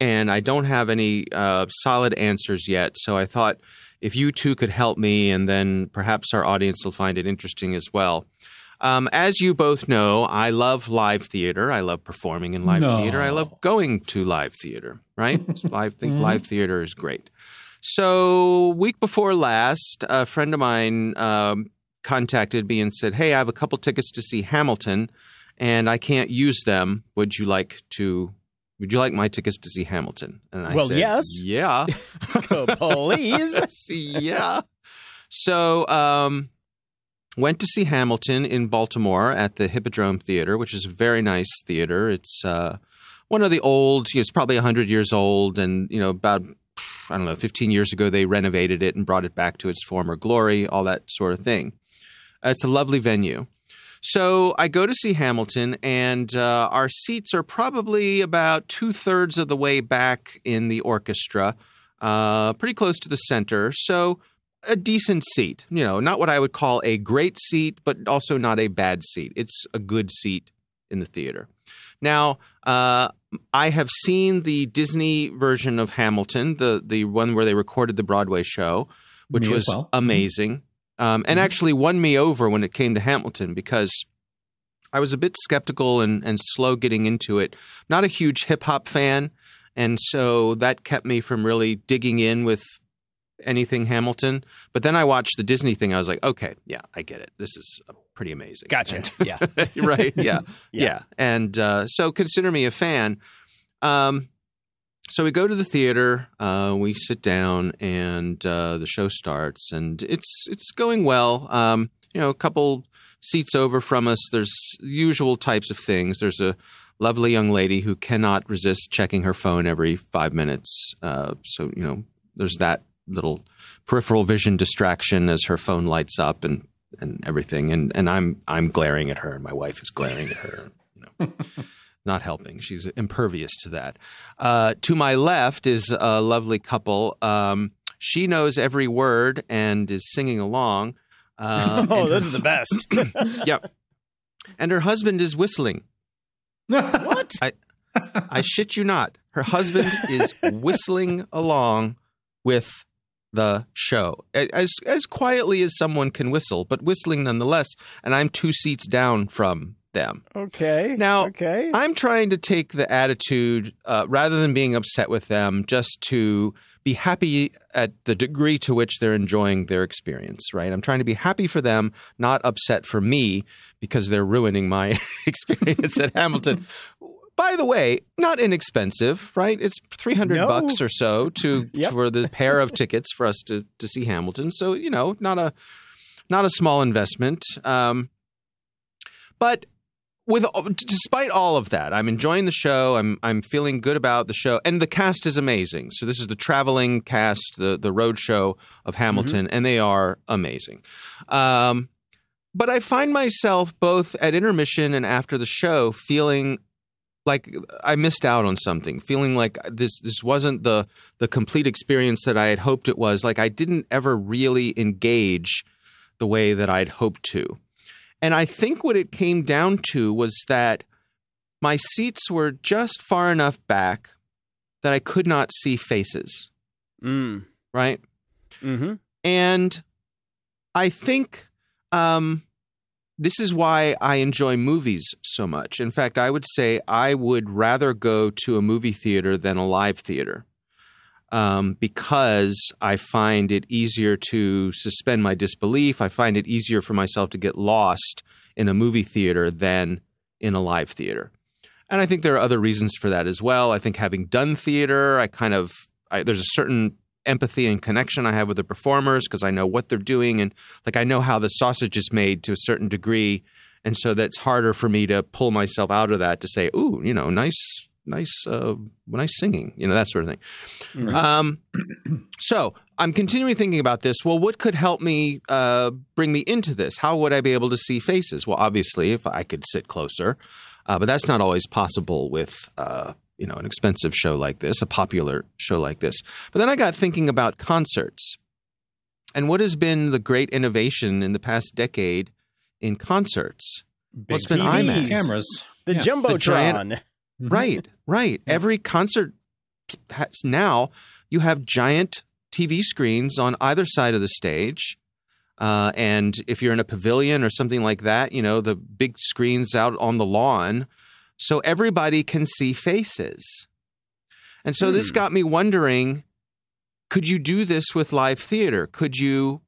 and I don't have any uh, solid answers yet. So I thought if you two could help me, and then perhaps our audience will find it interesting as well. Um, as you both know, I love live theater. I love performing in live No. theater. I love going to live theater. Right? <laughs> I think Mhm. live theater is great. So, week before last, a friend of mine um, contacted me and said, "Hey, I have a couple tickets to see Hamilton, and I can't use them. Would you like to? Would you like my tickets to see Hamilton?" And I Well, said, yes. yeah." <laughs> please. <laughs> yeah. So, um, went to see Hamilton in Baltimore at the Hippodrome Theater, which is a very nice theater. It's uh, one of the old. You know, it's probably hundred years old, and you know about I don't know, fifteen years ago they renovated it and brought it back to its former glory, all that sort of thing. It's a lovely venue. So I go to see Hamilton, and uh, our seats are probably about two thirds of the way back in the orchestra, uh, pretty close to the center. So a decent seat. You know, not what I would call a great seat, but also not a bad seat. It's a good seat in the theater. Now, uh, I have seen the Disney version of Hamilton, the the one where they recorded the Broadway show, which Me was well. amazing, um, and Mhm. actually won me over when it came to Hamilton because I was a bit skeptical and, and slow getting into it. Not a huge hip hop fan, and so that kept me from really digging in with anything Hamilton. But then I watched the Disney thing. I was like, okay, yeah, I get it. This is pretty amazing. Gotcha. And- Yeah. <laughs> right. <laughs> Yeah. Yeah. yeah. And uh, so consider me a fan. Um, so we go to the theater. Uh, we sit down, and uh, the show starts, and it's it's going well. Um, you know, a couple seats over from us. There's usual types of things. There's a lovely young lady who cannot resist checking her phone every five minutes. Uh, so you know, there's that little peripheral vision distraction as her phone lights up and and everything. And and I'm I'm glaring at her, and my wife is glaring at her. You know, <laughs> not helping. She's impervious to that. Uh, to my left is a lovely couple. Um, she knows every word and is singing along. Uh, <laughs> oh, those are the best. <coughs> yep. And her husband is whistling. <laughs> what? I, I shit you not. Her husband is whistling along with the show as as quietly as someone can whistle, but whistling nonetheless. And I'm two seats down from them. Okay. Now, okay. I'm trying to take the attitude uh, rather than being upset with them, just to be happy at the degree to which they're enjoying their experience. Right? I'm trying to be happy for them, not upset for me because they're ruining my <laughs> experience at Hamilton. By the way, not inexpensive, right? It's three hundred No. bucks or so to <laughs> Yep. for the pair of tickets for us to to see Hamilton. So you know, not a not a small investment. Um, but with despite all of that, I'm enjoying the show. I'm I'm feeling good about the show, and the cast is amazing. So this is the traveling cast, the the road show of Hamilton, and they are amazing. Um, but I find myself both at intermission and after the show feeling like I missed out on something, feeling like this this wasn't the the complete experience that I had hoped it was. Like I didn't ever really engage the way that I'd hoped to. And I think what it came down to was that my seats were just far enough back that I could not see faces, Mm. right? Mm-hmm. And I think um, this is why I enjoy movies so much. In fact, I would say I would rather go to a movie theater than a live theater um, because I find it easier to suspend my disbelief. I find it easier for myself to get lost in a movie theater than in a live theater. And I think there are other reasons for that as well. I think having done theater, I kind of I, there's a certain empathy and connection I have with the performers because I know what they're doing and like I know how the sausage is made to a certain degree, and so that's harder for me to pull myself out of that to say, "Ooh, you know, nice, nice, uh, nice singing," you know, that sort of thing. Right. Um, <clears throat> so I'm continuing thinking about this. Well, what could help me uh, bring me into this? How would I be able to see faces? Well, obviously, if I could sit closer, uh, but that's not always possible with uh, you know an expensive show like this, a popular show like this. But then I got thinking about concerts and what has been the great innovation in the past decade in concerts. Big What's been TVs. IMAX? cameras. The Yeah. jumbotron. giant- Mhm. Right, right. Yeah. Every concert has, now you have giant TV screens on either side of the stage. Uh, and if you're in a pavilion or something like that, you know, the big screens out on the lawn. So everybody can see faces. And so this Hmm. got me wondering could you do this with live theater? Could you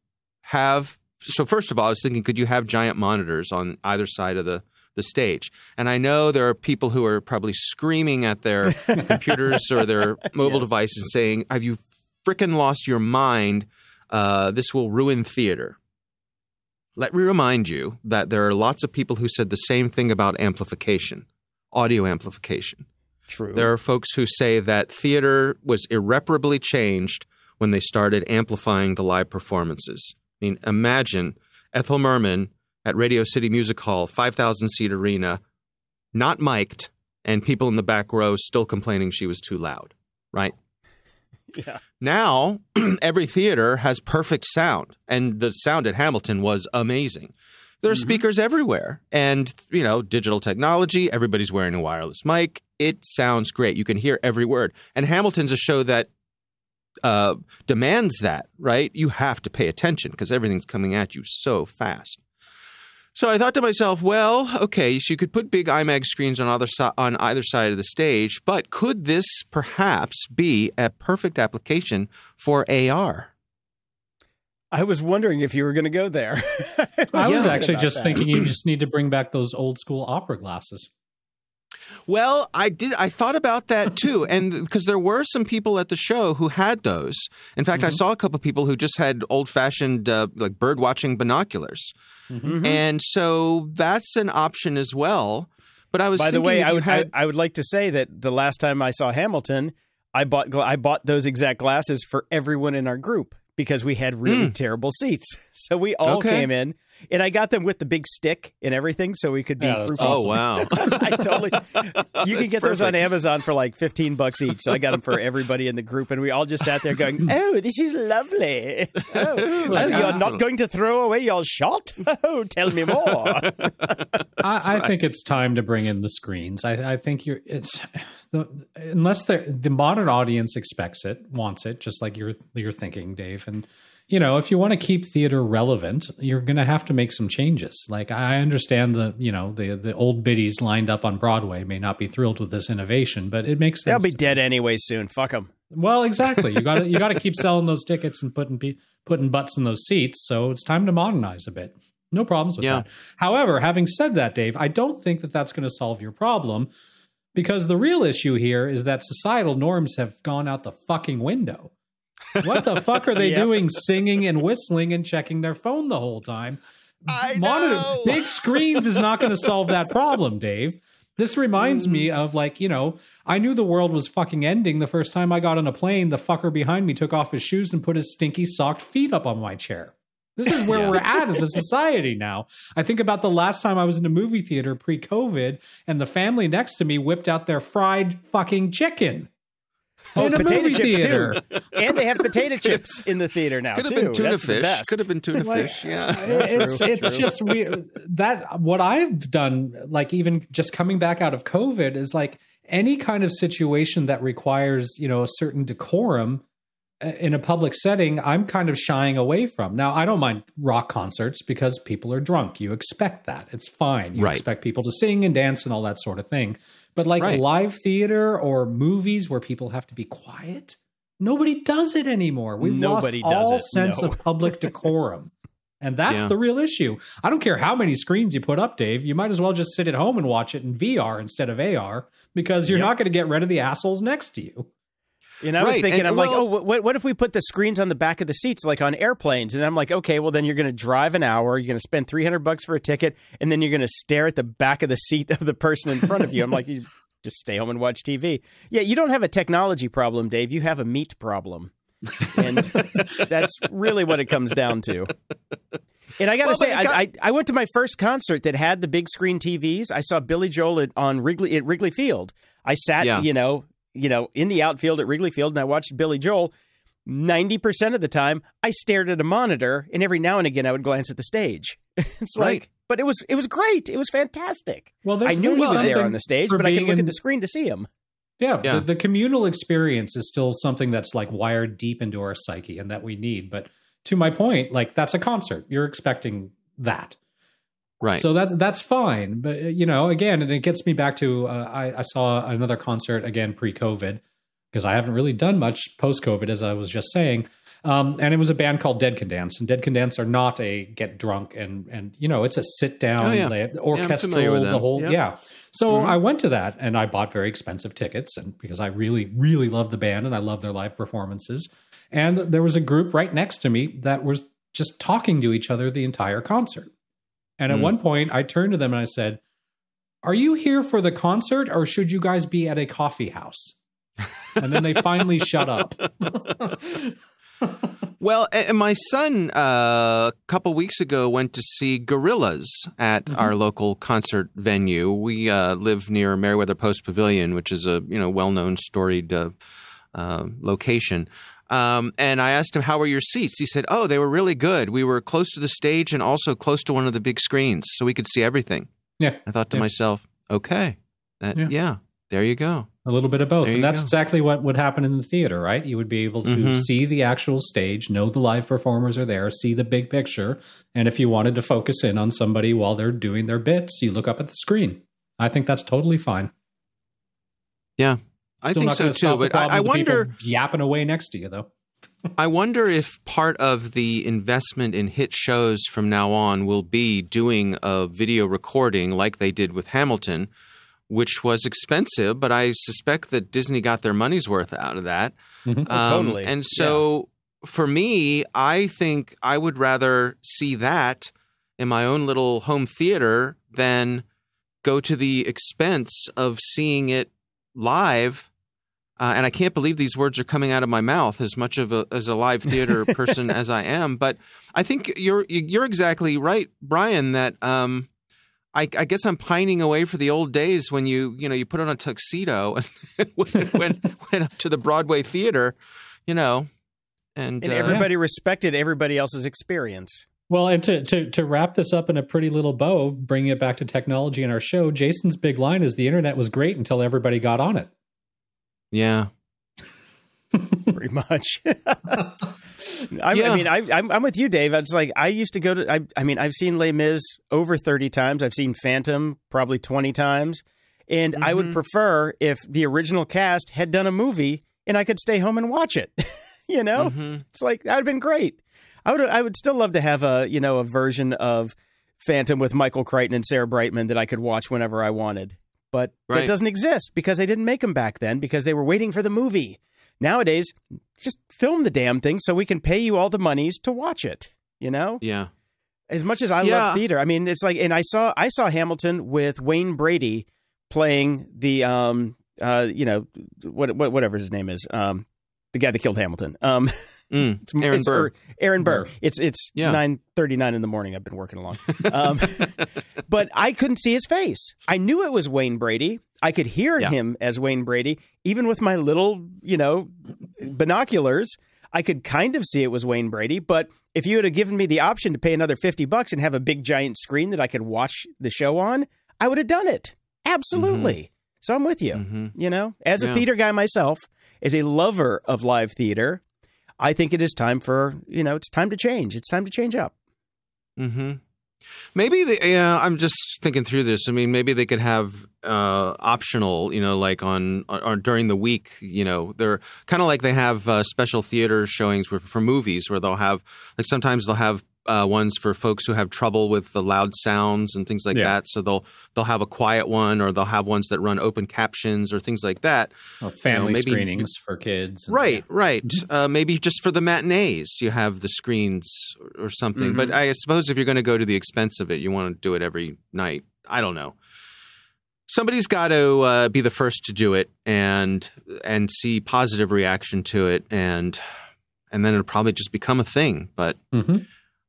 have. So, first of all, I was thinking, could you have giant monitors on either side of the, the stage? And I know there are people who are probably screaming at their <laughs> computers or their mobile Yes. devices saying, Have you frickin' lost your mind? Uh, this will ruin theater. Let me remind you that there are lots of people who said the same thing about amplification, audio amplification. True. There are folks who say that theater was irreparably changed when they started amplifying the live performances. I mean, imagine Ethel Merman at Radio City Music Hall, 5,000 seat arena, not mic'd, and people in the back row still complaining she was too loud, right? <laughs> yeah. Now, <clears throat> every theater has perfect sound, and the sound at Hamilton was amazing. There are Mhm. speakers everywhere, and you know, digital technology. Everybody's wearing a wireless mic. It sounds great. You can hear every word. And Hamilton's a show that uh, demands that, right? You have to pay attention because everything's coming at you so fast. So I thought to myself, well, okay, so you could put big IMAX screens on either si- on either side of the stage, but could this perhaps be a perfect application for AR? I was wondering if you were going to go there. <laughs> I was thinking actually just that. thinking you just need to bring back those old school opera glasses. Well, I did. I thought about that too, and because there were some people at the show who had those. In fact, I saw a couple people who just had old-fashioned uh, like bird watching binoculars, Mhm. and so that's an option as well. But I was By the way, I would had, I, I would like to say that the last time I saw Hamilton, I bought I bought those exact glasses for everyone in our group because we had really hmm. terrible seats. <laughs> So we all Okay. came in, and I got them with the big stick and everything, so we could be Yeah, that's fruitful. oh wow, <laughs> I totally. You can get those on. Amazon for like fifteen bucks each. So I got them for everybody in the group, and we all just sat there going, <laughs> "Oh, this is lovely. Oh, <laughs> oh you're not going to throw away your shot? Oh, tell me more." I, I think it's time to bring in the screens. I, I think you're it's the, unless the the modern audience expects it, wants it, just like you're you're thinking, Dave. And you know, if you want to keep theater relevant, you're going to have to make some changes. Like I understand the you know the the old biddies lined up on Broadway may not be thrilled with this innovation, but it makes sense. They'll be dead anyway soon. Fuck them. Well, exactly. You got to you got to <laughs> keep selling those tickets and putting putting butts in those seats. So it's time to modernize a bit. No problems with Yeah. that. However, having said that, Dave, I don't think that that's going to solve your problem because the real issue here is that societal norms have gone out the fucking window. What the fuck are they <laughs> Yep. doing singing and whistling and checking their phone the whole time? I know. big screens is not going to solve that problem, Dave. This reminds me mm. of like, you know, I knew the world was fucking ending the first time I got on a plane. The fucker behind me took off his shoes and put his stinky socked feet up on my chair. This is where Yeah. we're at as a <laughs> society now. I think about the last time I was in a movie theater pre COVID and the family next to me whipped out their fried fucking chicken. Oh, in a potato movie chips theater. too, and they have potato chips in the theater now could have too. been tuna That's fish. Could have been tuna Like, fish. Yeah. it's True, it's true. just weird. that what I've done like even just coming back out of COVID is like any kind of situation that requires you know a certain decorum uh, in a public setting I'm kind of shying away from. Now I don't mind rock concerts because people are drunk. You expect that. It's fine. You Right. expect people to sing and dance and all that sort of thing. But like Right. live theater or movies where people have to be quiet, nobody does it anymore. We've Nobody lost does all it, sense no. of public decorum. And that's Yeah. the real issue. I don't care how many screens you put up, Dave. You might as well just sit at home and watch it in VR instead of AR because you're Yep. not going to get rid of the assholes next to you. And I was thinking, and- I'm like, oh, what, what if we put the screens on the back of the seats like on airplanes? And I'm like, okay, well then you're going to drive an hour, you're going to spend 300 bucks for a ticket, and then you're going to stare at the back of the seat of the person in front of you. I'm like, you <laughs> just stay home and watch TV. Yeah, you don't have a technology problem, Dave. You have a meat problem, and <laughs> that's really what it comes down to. And I got to Well, say, it I, got- I I went to my first concert that had the big screen TVs. I saw Billy Joel at, on Wrigley at Wrigley Field. I sat, Yeah. you know, you know, in the outfield at Wrigley Field, and I watched Billy Joel. Ninety percent of the time, I stared at a monitor, and every now and again, I would glance at the stage. <laughs> it's Right. like, but it was it was great. It was fantastic. Well, I knew he was there on the stage, but I could look in- at the screen to see him. Yeah, Yeah. The, the communal experience is still something that's like wired deep into our psyche and that we need. But to my point, like that's a concert. You're expecting that. Right. So that that's fine. But uh, you know, again, and it gets me back to uh, I, I saw another concert again pre-COVID because I haven't really done much post-COVID, as I was just saying. Um, and it was a band called Dead Can Dance, and Dead Can Dance are not a get drunk and and you know it's a sit down Oh, yeah. familiar orchestral with the whole Yeah. yeah. So Mhm. I went to that and I bought very expensive tickets and because I really really love the band and I love their live performances. And there was a group right next to me that was just talking to each other the entire concert. And at Mm. one point, I turned to them and I said, Are you here for the concert or should you guys be at a coffee house? <laughs> And then they finally shut up. Well, and my son uh, a couple weeks ago went to see Gorillaz at Mm-hmm. our local concert venue. We uh, live near Merriweather Post Pavilion, which is a you know well-known, storied uh, uh, location. Um, and I asked him, "How were your seats?" He said, "Oh, they were really good. We were close to the stage and also close to one of the big screens, so we could see everything." Yeah. I thought to Yeah. myself, "Okay, that, Yeah. yeah. there you go." A little bit of both. There And that's go. exactly what would happen in the theater, right? You would be able to Mhm. see the actual stage, know the live performers are there, see the big picture. And if you wanted to focus in on somebody while they're doing their bits, you look up at the screen. I think that's totally fine. Yeah, I think not so too. But I, I of the people wonder. yapping away next to you, though. <laughs> I wonder if part of the investment in hit shows from now on will be doing a video recording like they did with Hamilton, which was expensive, but I suspect that Disney got their money's worth out of that. Mhm. Oh, totally. And so for me, I think I would rather see that in my own little home theater than go to the expense of seeing it live. Uh, and I can't believe these words are coming out of my mouth as much of a as a live theater <laughs> person as I am. But I think you're you're exactly right, Brian. That um, I, I guess I'm pining away for the old days when you you know you put on a tuxedo <laughs> and went, went, went up to the Broadway theater, you know, and, And uh, everybody respected everybody else's experience. Well, and to, to to wrap this up in a pretty little bow, bringing it back to technology in our show, Jason's big line is the internet was great until everybody got on it. yeah, <laughs> pretty much. <laughs> I, Yeah. I mean, I, I'm, I'm with you, Dave. It's like I used to go to. I, I mean, I've seen Les Mis over 30 times. I've seen Phantom probably 20 times, and I would Mhm. prefer if the original cast had done a movie and I could stay home and watch it. <laughs> you know, Mhm. it's like that would have been great. I would. I would still love to have a you know a version of Phantom with Michael Crichton and Sarah Brightman that I could watch whenever I wanted. But that doesn't exist because they didn't make them back then because they were waiting for the movie. Nowadays, just film the damn thing so we can pay you all the monies to watch it. You know, yeah, as much as I Yeah. love theater, I mean, it's like, and I saw I saw Hamilton with Wayne Brady playing the um uh you know what, what whatever his name is um the guy that killed Hamilton um <laughs> Mm. it's Aaron it's, Burr. or Aaron Burr. Burr. It's it's Yeah. nine thirty nine in the morning. I've been working along, um, <laughs> but I couldn't see his face. I knew it was Wayne Brady. I could hear Yeah. him as Wayne Brady, even with my little you know binoculars. I could kind of see it was Wayne Brady, but if you had given me the option to pay another 50 bucks and have a big giant screen that I could watch the show on, I would have done it. Absolutely. So I'm with you. Mhm. You know, as a Yeah. theater guy myself, as a lover of live theater, I think it is time for, you know, it's time to change. It's time to change up. hmm Maybe. Yeah, I'm just thinking through this. I mean, maybe they could have uh, optional. You know, like on or during the week. You know, they're kind of like they have uh, special theater showings for, for movies where they'll have like sometimes they'll have. Uh, ones for folks who have trouble with the loud sounds and things like Yeah. that. So they'll they'll have a quiet one, or they'll have ones that run open captions or things like that. Well, family maybe- screenings for kids. Right, right. Uh, maybe just for the matinees, you have the screens or, something. But I suppose if you're going to go to the expense of it, you want to do it every night. I don't know. Somebody's got to uh, be the first to do it and and see positive reaction to it, and and then it'll probably just become a thing. But Mhm.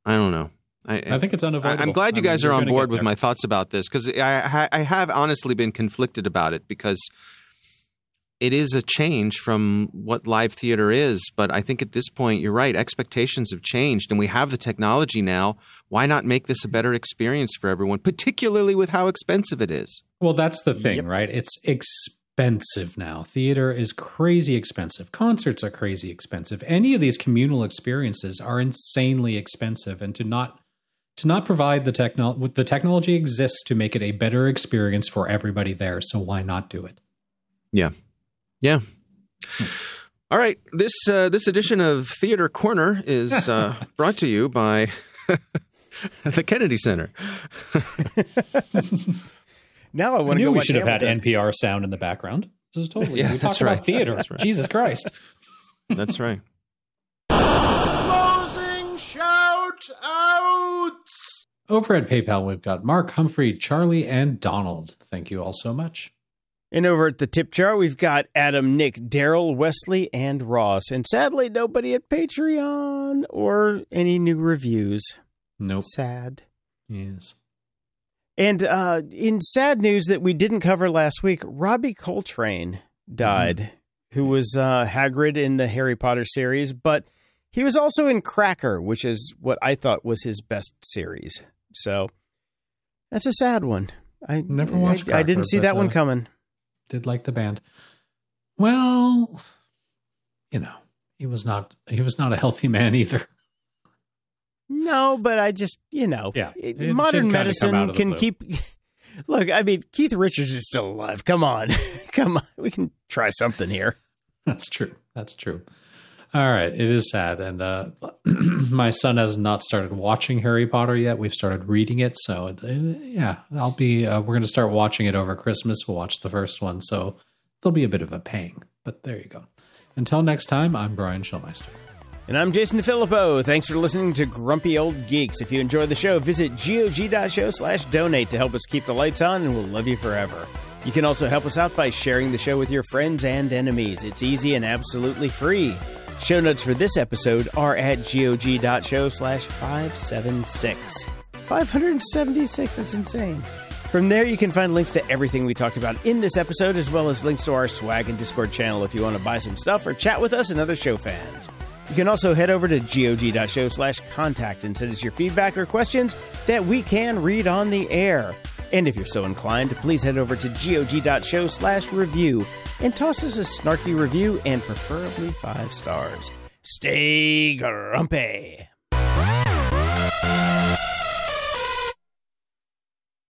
I don't know. I, I think it's I- unavoidable. I'm glad you I mean, guys you're on board with my thoughts about this because I, I I have honestly been conflicted about it because it is a change from what live theater is. But I think at this point, you're right. Expectations have changed, and we have the technology now. Why not make this a better experience for everyone, particularly with how expensive it is? Well, that's the thing, Yep. right? It's expensive now. Theater is crazy expensive. Concerts are crazy expensive. Any of these communal experiences are insanely expensive, and to not to not provide the technology, the technology exists to make it a better experience for everybody there. So why not do it? Yeah. Yeah. All right. This uh, this edition of Theater Corner is uh, <laughs> brought to you by <laughs> the Kennedy Center. <laughs> Now I I want to knew go we should have had NPR sound in the background. This is totally. <laughs> Yeah, we that's talk about right. theater. That's right. Jesus Christ. That's right. Closing shout outs. Over at PayPal, we've got Mark, Humphrey, Charlie, and Donald. Thank you all so much. And over at the tip jar, we've got Adam, Nick, Daryl, Wesley, and Ross. And sadly, nobody at Patreon or any new reviews. Nope. Sad. Yes. And uh, in sad news that we didn't cover last week, Robbie Coltrane died, who was uh, Hagrid in the Harry Potter series, but he was also in Cracker, which is what I thought was his best series. So that's a sad one. I Never watched I, I didn't see that but, one uh, coming. Did like the band. Well, you know, he was not he was not a healthy man either. No, but I just you know, Yeah, it- modern kinda come out medicine can blue. keep. <laughs> Look, I mean, Keith Richards is still alive. Come on, <laughs> come on, we can try something here. That's true. That's true. All right, it is sad, and uh, <clears throat> my son has not started watching Harry Potter yet. We've started reading it, so yeah, I'll be. Uh, we're going to start watching it over Christmas. We'll watch the first one, so there'll be a bit of a pang. But there you go. Until next time, I'm Brian Schulmeister. And I'm Jason DeFilippo. Thanks for listening to Grumpy Old Geeks. If you enjoy the show, visit gog.show slash donate to help us keep the lights on, and we'll love you forever. You can also help us out by sharing the show with your friends and enemies. It's easy and absolutely free. Show notes for this episode are at gog.show slash 576. 576, that's insane. From there, you can find links to everything we talked about in this episode, as well as links to our swag and Discord channel if you want to buy some stuff or chat with us and other show fans. You can also head over to gog.show slash contact and send us your feedback or questions that we can read on the air. And if you're so inclined, please head over to gog.show slash review and toss us a snarky review and preferably five stars. Stay grumpy.